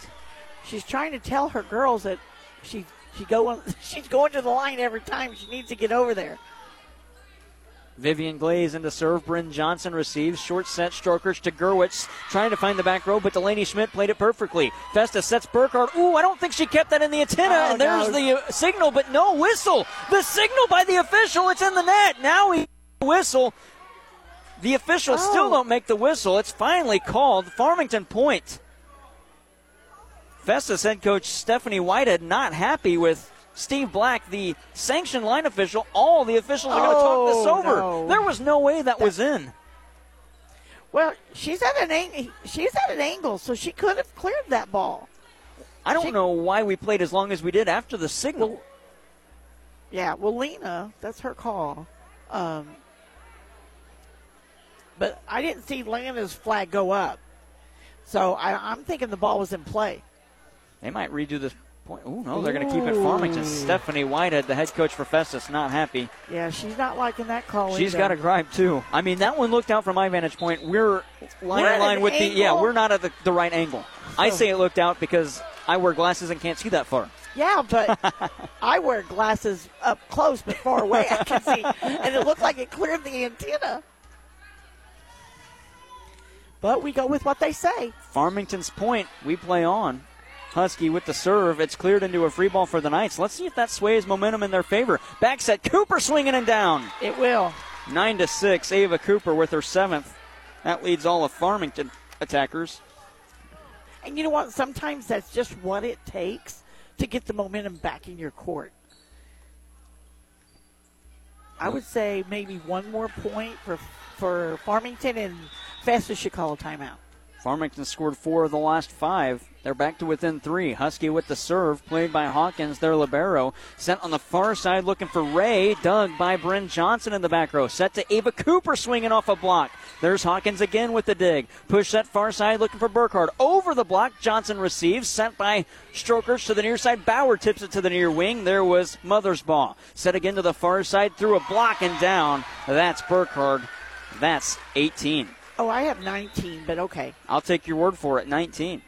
She's trying to tell her girls that she she go she's going to the line every time. She needs to get over there. Vivian Glaze into serve. Bryn Johnson receives. Short set Strokerch to Gerwitz. Trying to find the back row, but Delaney Schmidt played it perfectly. Festus sets Burkhardt. Ooh, I don't think she kept that in the antenna. Oh, and there's no. the uh, signal, but no whistle. The signal by the official. It's in the net. Now he whistle. The officials Oh. still don't make the whistle. It's finally called. Farmington point. Festus head coach Stephanie Whitehead not happy with Steve Black, the sanction line official. All the officials are going to talk this Oh, over. no. There was no way that was in. Well, she's at an ang- she's at an angle, so she could have cleared that ball. I don't know why we played as long as we did after the signal. Yeah, well, Lena, that's her call. Um, but I didn't see Lena's flag go up, so I, I'm thinking the ball was in play. They might redo this point. Oh no, they're going to keep it Farmington. Stephanie Whitehead, the head coach for Festus, not happy. Yeah, she's not liking that call. She's either. got a gripe too. I mean, that one looked out from my vantage point. We're line in line with the yeah. We're not at the, the right angle. I say it looked out because I wear glasses and can't see that far. Yeah, but I wear glasses up close but far away. I can see, and it looked like it cleared the antenna. But we go with what they say. Farmington's point. We play on. Husky with the serve. It's cleared into a free ball for the Knights. Let's see if that sways momentum in their favor. Back set. Cooper swinging and down. It will. Nine to six. Ava Cooper with her seventh. That leads all of Farmington attackers. And you know what? Sometimes that's just what it takes to get the momentum back in your court. I would say maybe one more point for for Farmington and Festus should call a timeout. Farmington scored four of the last five. They're back to within three. Husky with the serve, played by Hawkins, their libero. Sent on the far side, looking for Ray. Dug by Bryn Johnson in the back row. Set to Ava Cooper, swinging off a block. There's Hawkins again with the dig. Push set far side, looking for Burkhardt. Over the block, Johnson receives. Sent by Strokerch to the near side. Bauer tips it to the near wing. There was Mothersbaugh. Set again to the far side, through a block and down. That's Burkhardt. That's 18. Oh, I have 19, but okay. I'll take your word for it. 19.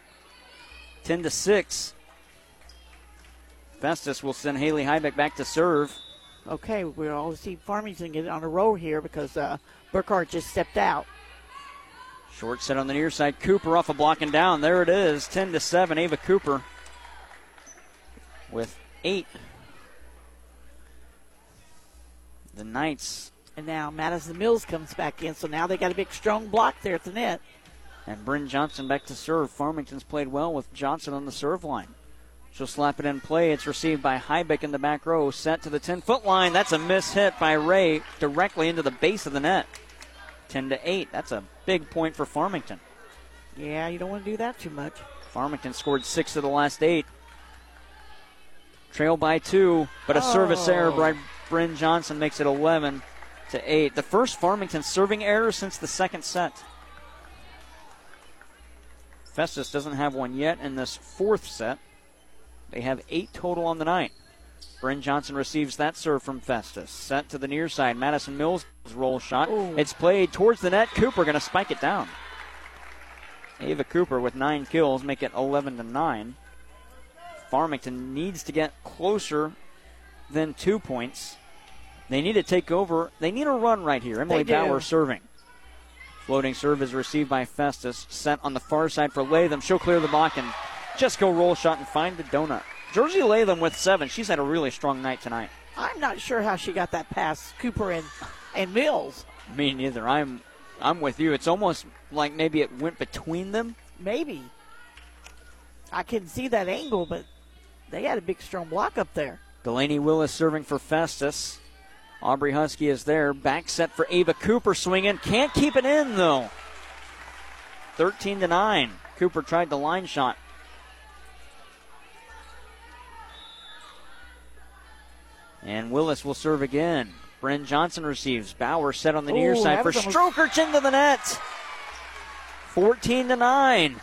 10 to 6. Festus will send Haley Heibeck back to serve. Okay, we'll all see Farmington get on a roll here because uh, Burkhardt just stepped out. Short set on the near side. Cooper off a block and down. There it is. 10 to 7. Ava Cooper with 8. The Knights And now Madison Mills comes back in, so now they got a big strong block there at the net. and Bryn Johnson back to serve. Farmington's played well with Johnson on the serve line. She'll slap it in play. It's received by Heibeck in the back row. Set to the 10 foot line. That's a miss hit by Ray directly into the base of the net. 10 to 8. That's a big point for Farmington. Yeah, you don't want to do that too much. Farmington scored six of the last eight. Trail by two, but a service error by oh. Bryn Johnson makes it 11 to 8. The first Farmington serving error since the second set. Festus doesn't have one yet in this fourth set. They have eight total on the night. Bryn Johnson receives that serve from Festus. Set to the near side. Madison Mills roll shot. It's played towards the net. Cooper going to spike it down. Ava Cooper with nine kills make it 11 to 9. Farmington needs to get closer than two points. They need to take over. They need a run right here. Emily. Bauer serving. Floating serve is received by Festus. Sent on the far side for Latham. She'll clear the block and just go roll shot and find the donut. Georgie Latham with seven. She's had a really strong night tonight. I'm not sure how she got that past Cooper and, and Mills. Me neither. I'm I'm with you. It's almost like maybe it went between them. Maybe. I can see that angle, but they had a big strong block up there. Delaney Willis serving for Festus. Aubrey Husky is there. Back set for Ava Cooper swinging. Can't keep it in, though. 13 to 9. Cooper tried the line shot. And Willis will serve again. Bryn Johnson receives. Bauer set on the near side for Strokerch into the net. 14 to 9.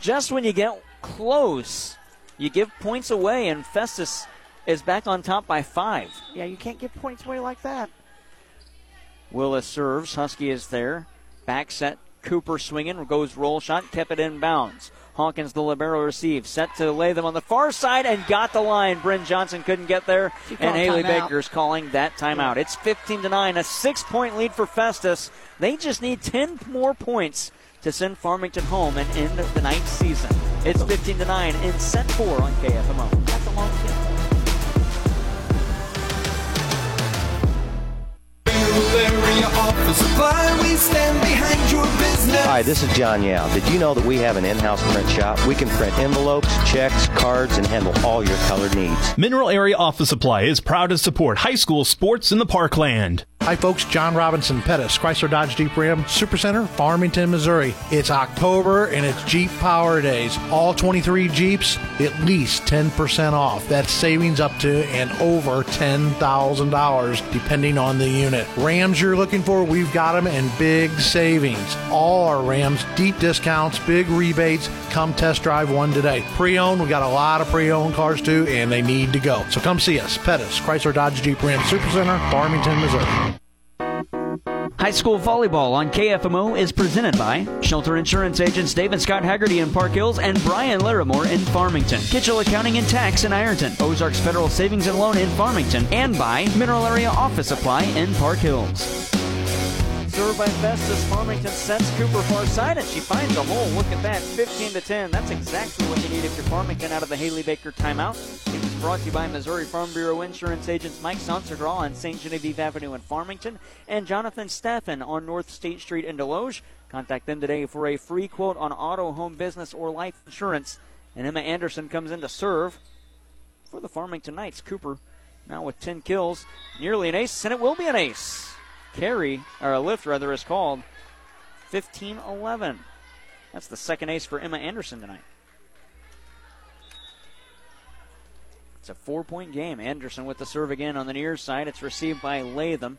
Just when you get close, you give points away, and Festus is back on top by five. Yeah, you can't give points away like that. Willis serves. Husky is there. Back set. Cooper swinging. Goes roll shot. Kept it in bounds. Hawkins, the libero, receives. Set to Latham on the far side and got the line. Bryn Johnson couldn't get there. And Haley. Baker's calling that timeout. It's 15 to 9. A six point lead for Festus. They just need 10 more points to send Farmington home and end the ninth season. It's 15 to 9 in set four on KFMO. Hi, this is John Yao. Did you know that we have an in-house print shop? We can print envelopes, checks, cards, and handle all your colored needs. Mineral Area Office Supply is proud to support high school sports in the Parkland. Hi, folks. John Robinson Pettis, Chrysler Dodge Jeep Ram Supercenter, Farmington, Missouri. It's October and it's Jeep Power Days. All 23 Jeeps, at least 10% off. That's savings up to and over $10,000, depending on the unit. Rams you're looking for, we've got them and big savings. All our Rams, deep discounts, big rebates. Come test drive one today. Pre owned, we've got a lot of pre owned cars too, and they need to go. So come see us. Pettis, Chrysler Dodge Jeep Ram Supercenter, Farmington, Missouri. High school volleyball on KFMO is presented by Shelter Insurance agents David Scott Haggerty in Park Hills and Brian Larimore in Farmington. Kitchell Accounting and Tax in Ironton. Ozarks Federal Savings and Loan in Farmington. And by Mineral Area Office Supply in Park Hills. Served by Festus, Farmington sets Cooper far side and she finds a hole. Look at that, 15 to 10. That's exactly what you need if you're Farmington out of the Haley Baker timeout. Brought to you by Missouri Farm Bureau Insurance agents Mike Sonsergraw on St. Genevieve Avenue in Farmington and Jonathan Staffen on North State Street in Desloge. Contact them today for a free quote on auto, home, business, or life insurance. And Emma Anderson comes in to serve for the Farmington Knights. Cooper now with 10 kills, nearly an ace, and it will be an ace. Carry, or a lift rather, is called 15 11. That's the second ace for Emma Anderson tonight. It's a four point game. Anderson with the serve again on the near side. It's received by Latham.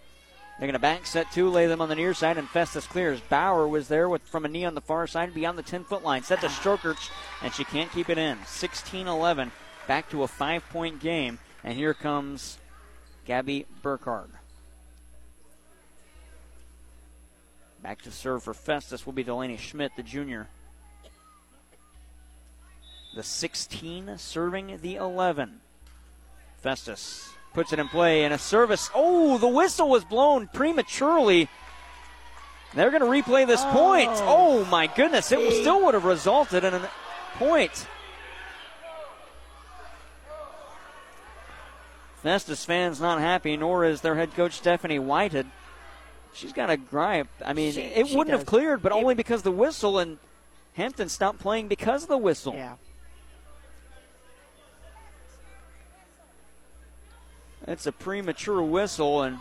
They're going to back set two, Latham on the near side, and Festus clears. Bauer was there with from a knee on the far side beyond the 10 foot line. Set to ah. Strokerch, and she can't keep it in. 16 11. Back to a five point game. And here comes Gabby Burkhardt. Back to serve for Festus will be Delaney Schmidt, the junior. The 16 serving the 11. Festus puts it in play and a service. Oh, the whistle was blown prematurely. They're going to replay this oh. point. Oh my goodness, it still would have resulted in a point. Festus fans not happy, nor is their head coach Stephanie Whitehead. She's got a gripe. I mean, She- it she wouldn't have cleared, but only because the whistle and Hampton stopped playing because of the whistle. Yeah. It's a premature whistle, and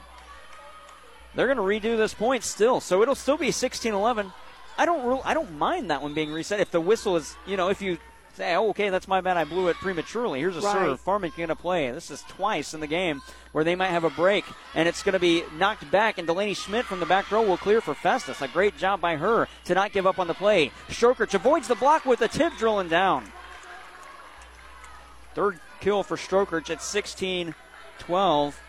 they're going to redo this point still. So it'll still be 16-11. I don't re- I don't mind that one being reset if the whistle is you know if you say oh, okay that's my bad I blew it prematurely. Here's a Right. serve. Farmington going to play. This is twice in the game where they might have a break, and it's going to be knocked back. And Delaney Schmidt from the back row will clear for Festus. A great job by her to not give up on the play. Strokerch avoids the block with a tip drilling down. Third kill for Strokerch at 16 12.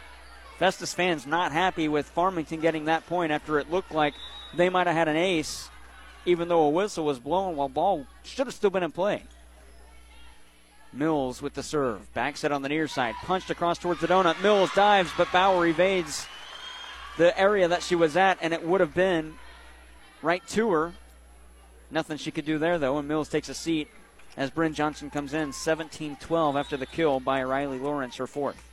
Festus fans not happy with Farmington getting that point after it looked like they might have had an ace, even though a whistle was blown while ball should have still been in play. Mills with the serve. Back set on the near side. Punched across towards the donut. Mills dives, but Bauer evades the area that she was at, and it would have been right to her. Nothing she could do there, though, and Mills takes a seat as Bryn Johnson comes in 17 12 after the kill by Riley Lawrence, her fourth.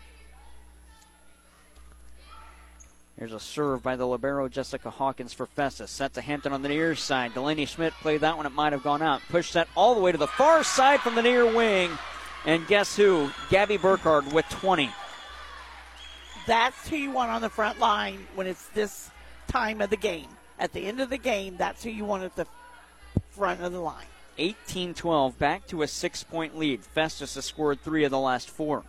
Here's a serve by the libero Jessica Hawkins for Festus. Set to Hampton on the near side. Delaney Schmidt played that one. It might have gone out. Push set all the way to the far side from the near wing. And guess who? Gabby Burkhardt with 20. That's who you want on the front line when it's this time of the game. At the end of the game, that's who you want at the front of the line. 18 12, back to a six point lead. Festus has scored three of the last four.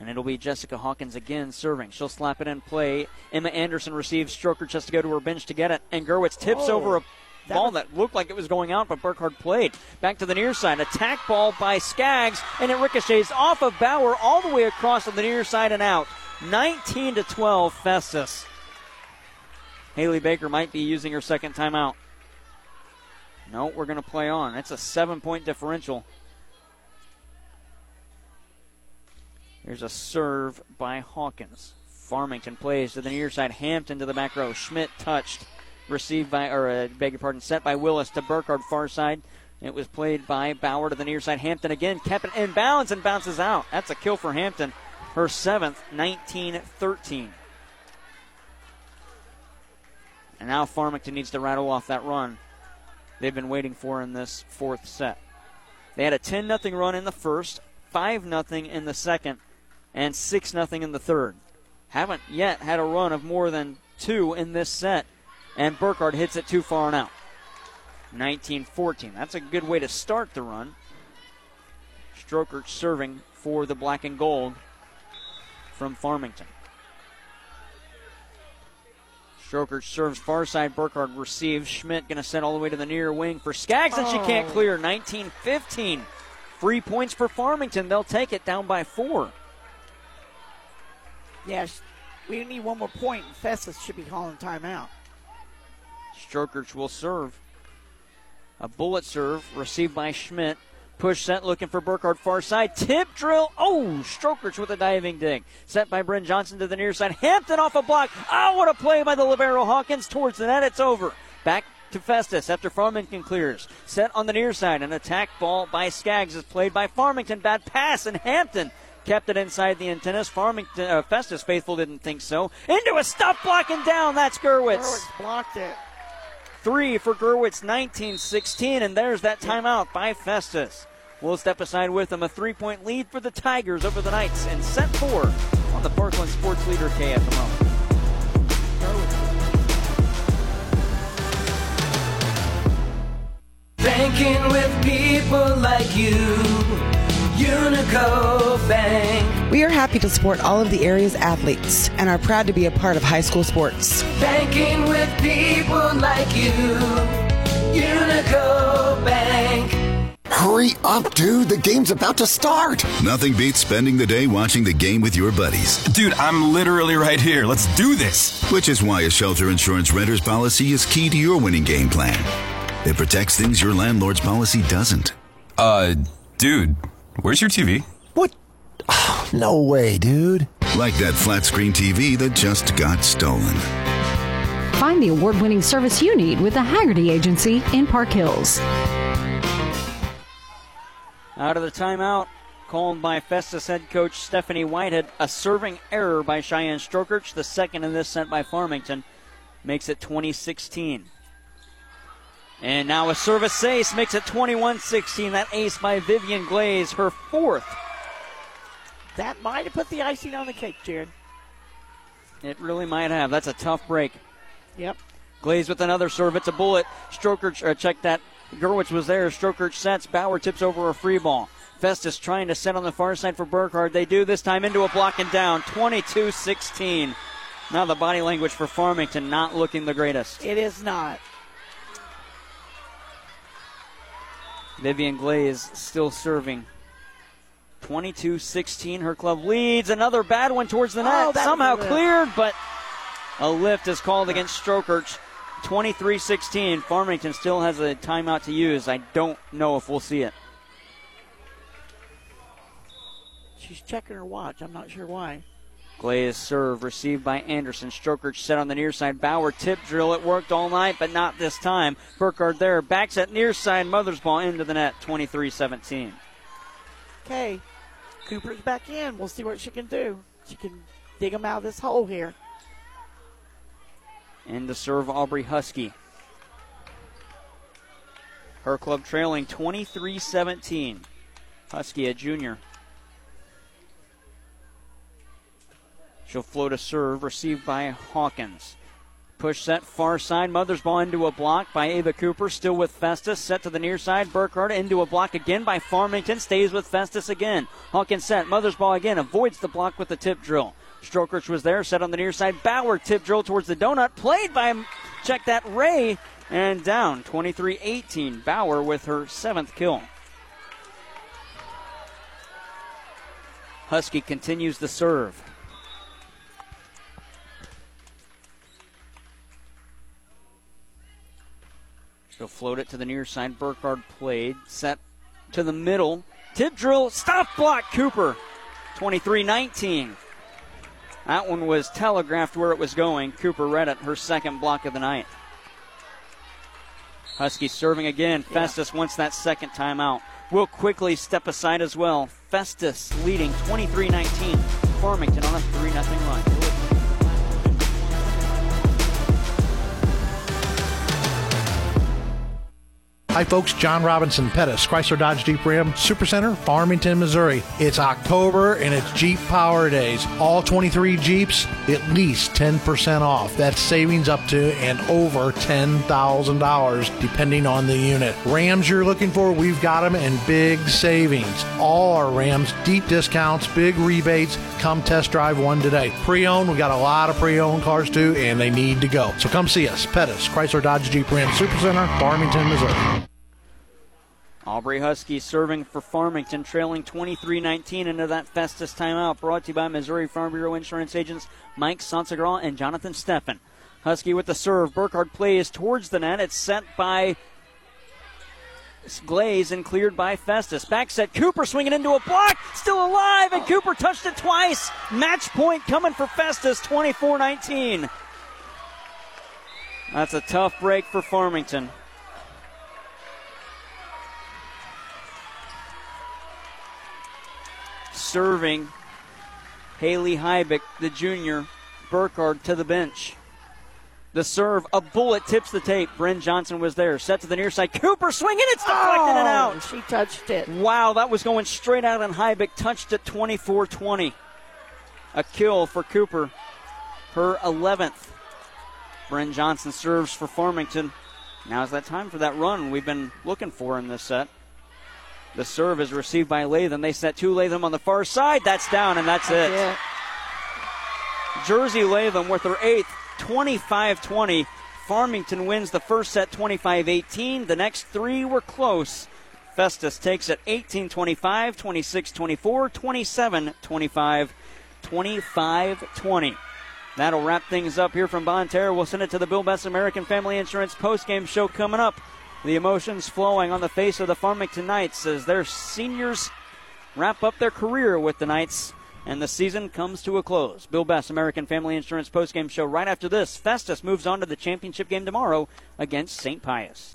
And it'll be Jessica Hawkins again serving. She'll slap it in play. Emma Anderson receives. Strokerch just to go to her bench to get it. And Gerwitz tips Oh, over a that ball was- that looked like it was going out, but Burkhardt played. Back to the near side. Attack ball by Skaggs, and it ricochets off of Bauer all the way across on the near side and out. 19 to 12, Festus. Haley Baker might be using her second timeout. No, we're going to play on. That's a seven point differential. There's a serve by Hawkins. Farmington plays to the near side. Hampton to the back row. Schmidt touched. Received by, or uh, beg your pardon, set by Willis to Burkhardt far side. It was played by Bauer to the near side. Hampton again kept it in bounds and bounces out. That's a kill for Hampton. Her seventh, 19 13. And now Farmington needs to rattle off that run they've been waiting for in this fourth set. They had a 10 0 run in the first, 5 0 in the second, and 6 0 in the third. Haven't yet had a run of more than two in this set, and Burkhardt hits it too far and out. 19 14. That's a good way to start the run. Strokerch serving for the black and gold from Farmington. Strokerch serves far side. Burkhardt receives. Schmidt going to send all the way to the near wing for Skaggs, and she can't Oh. clear. 19 15. Free points for Farmington. They'll take it down by four. Yes, we need one more point, and Festus should be calling timeout. Strokerch will serve. A bullet serve received by Schmidt. Push set looking for Burkhardt far side. Tip drill. Oh, Strokerch with a diving dig. Set by Bryn Johnson to the near side. Hampton off a block. Oh, what a play by the Libero Hawkins towards the net. It's over. Back to Festus after Farmington clears. Set on the near side. An attack ball by Skaggs is played by Farmington. Bad pass, and Hampton kept it inside the antennas. Farmington, uh, Festus faithful didn't think so. Into a stop block and down. That's Gerwitz. Gerwitz blocked it. Three for Gerwitz, 19 16, and there's that timeout by Festus. We'll step aside with them. A three point lead for the Tigers over the Knights and set four on the Parkland Sports Leader KFMO. Banking with people like you. Unico Bank. We are happy to support all of the area's athletes and are proud to be a part of high school sports. Banking with people like you. Unico Bank. Hurry up, dude. The game's about to start. Nothing beats spending the day watching the game with your buddies. Dude, I'm literally right here. Let's do this. Which is why a shelter insurance renter's policy is key to your winning game plan. It protects things your landlord's policy doesn't. Uh, dude, where's your TV? What? Oh, no way, dude. Like that flat screen TV that just got stolen. Find the award winning service you need with the Haggerty Agency in Park Hills. Out of the timeout, called by Festus head coach Stephanie Whitehead. A serving error by Cheyenne Strokerch, the second in this sent by Farmington, makes it 2016. And now a service ace makes it 21 16. That ace by Vivian Glaze, her fourth. That might have put the icing on the cake, Jared. It really might have. That's a tough break. Yep. Glaze with another serve. It's a bullet. Strokerch, uh, check that. Gerwitz was there. Strokerch sets. Bauer tips over a free ball. Festus trying to set on the far side for Burkhardt. They do this time into a block and down. 22 16. Now the body language for Farmington not looking the greatest. It is not. Vivian Glaze still serving. 22 16. Her club leads. Another bad one towards the oh, net. Oh, Somehow was a lift. cleared, but a lift is called against Strokerch. 23 16. Farmington still has a timeout to use. I don't know if we'll see it. She's checking her watch. I'm not sure why. Glaze serve received by Anderson. Strokerch set on the near side. Bauer tip drill. It worked all night, but not this time. Burkhardt there. Backs at near side. Mothersbaugh into the net. 23 17. Okay. Cooper's back in. We'll see what she can do. She can dig them out of this hole here. And to serve Aubrey Husky. Her club trailing 23 17. Husky, a junior. She'll float a serve, received by Hawkins. Push set far side. Mothersbaugh into a block by Ava Cooper. Still with Festus. Set to the near side. Burkhardt into a block again by Farmington. Stays with Festus again. Hawkins set. Mothersbaugh again. Avoids the block with the tip drill. Strokerch was there. Set on the near side. Bauer tip drill towards the donut. Played by, check that, Ray. And down 23 18. Bauer with her seventh kill. Husky continues the serve. She'll float it to the near side. Burkhardt played. Set to the middle. Tip drill. Stop block. Cooper. 23 19. That one was telegraphed where it was going. Cooper read it. Her second block of the night. Husky serving again. Yeah. Festus wants that second timeout. Will quickly step aside as well. Festus leading 23 19. Farmington on a 3 0 run. Hi, folks. John Robinson Pettis, Chrysler Dodge Jeep Ram Supercenter, Farmington, Missouri. It's October and it's Jeep Power Days. All 23 Jeeps, at least 10% off. That's savings up to and over $10,000, depending on the unit. Rams you're looking for, we've got them in big savings. All our Rams, deep discounts, big rebates. Come test drive one today. Pre owned, we got a lot of pre owned cars too, and they need to go. So come see us. Pettis, Chrysler Dodge Jeep Ram Supercenter, Farmington, Missouri. Aubrey Husky serving for Farmington, trailing 23 19 into that Festus timeout. Brought to you by Missouri Farm Bureau Insurance agents Mike Sansagra and Jonathan Steffen. Husky with the serve. Burkhardt plays towards the net. It's sent by Glaze and cleared by Festus. Back set. Cooper swinging into a block. Still alive, and Cooper touched it twice. Match point coming for Festus, 24 19. That's a tough break for Farmington. Serving Haley Heibeck, the junior, Burkhardt to the bench. The serve, a bullet tips the tape. Bryn Johnson was there. Set to the near side. Cooper swinging. It's deflected oh, and out. She touched it. Wow, that was going straight out, and Heibeck touched it 24 20. A kill for Cooper. Her 11th. Bryn Johnson serves for Farmington. Now is that time for that run we've been looking for in this set. The serve is received by Latham. They set to Latham on the far side. That's down, and that's, that's it. it. Jersey Latham with her eighth, 25 20. Farmington wins the first set 25 18. The next three were close. Festus takes it 18 25, 26 24, 27 25, 25 20. That'll wrap things up here from Bonne Terre. We'll send it to the Bill Best American Family Insurance postgame show coming up. The emotions flowing on the face of the Farmington Knights as their seniors wrap up their career with the Knights and the season comes to a close. Bill Best, American Family Insurance postgame show right after this. Festus moves on to the championship game tomorrow against St. Pius.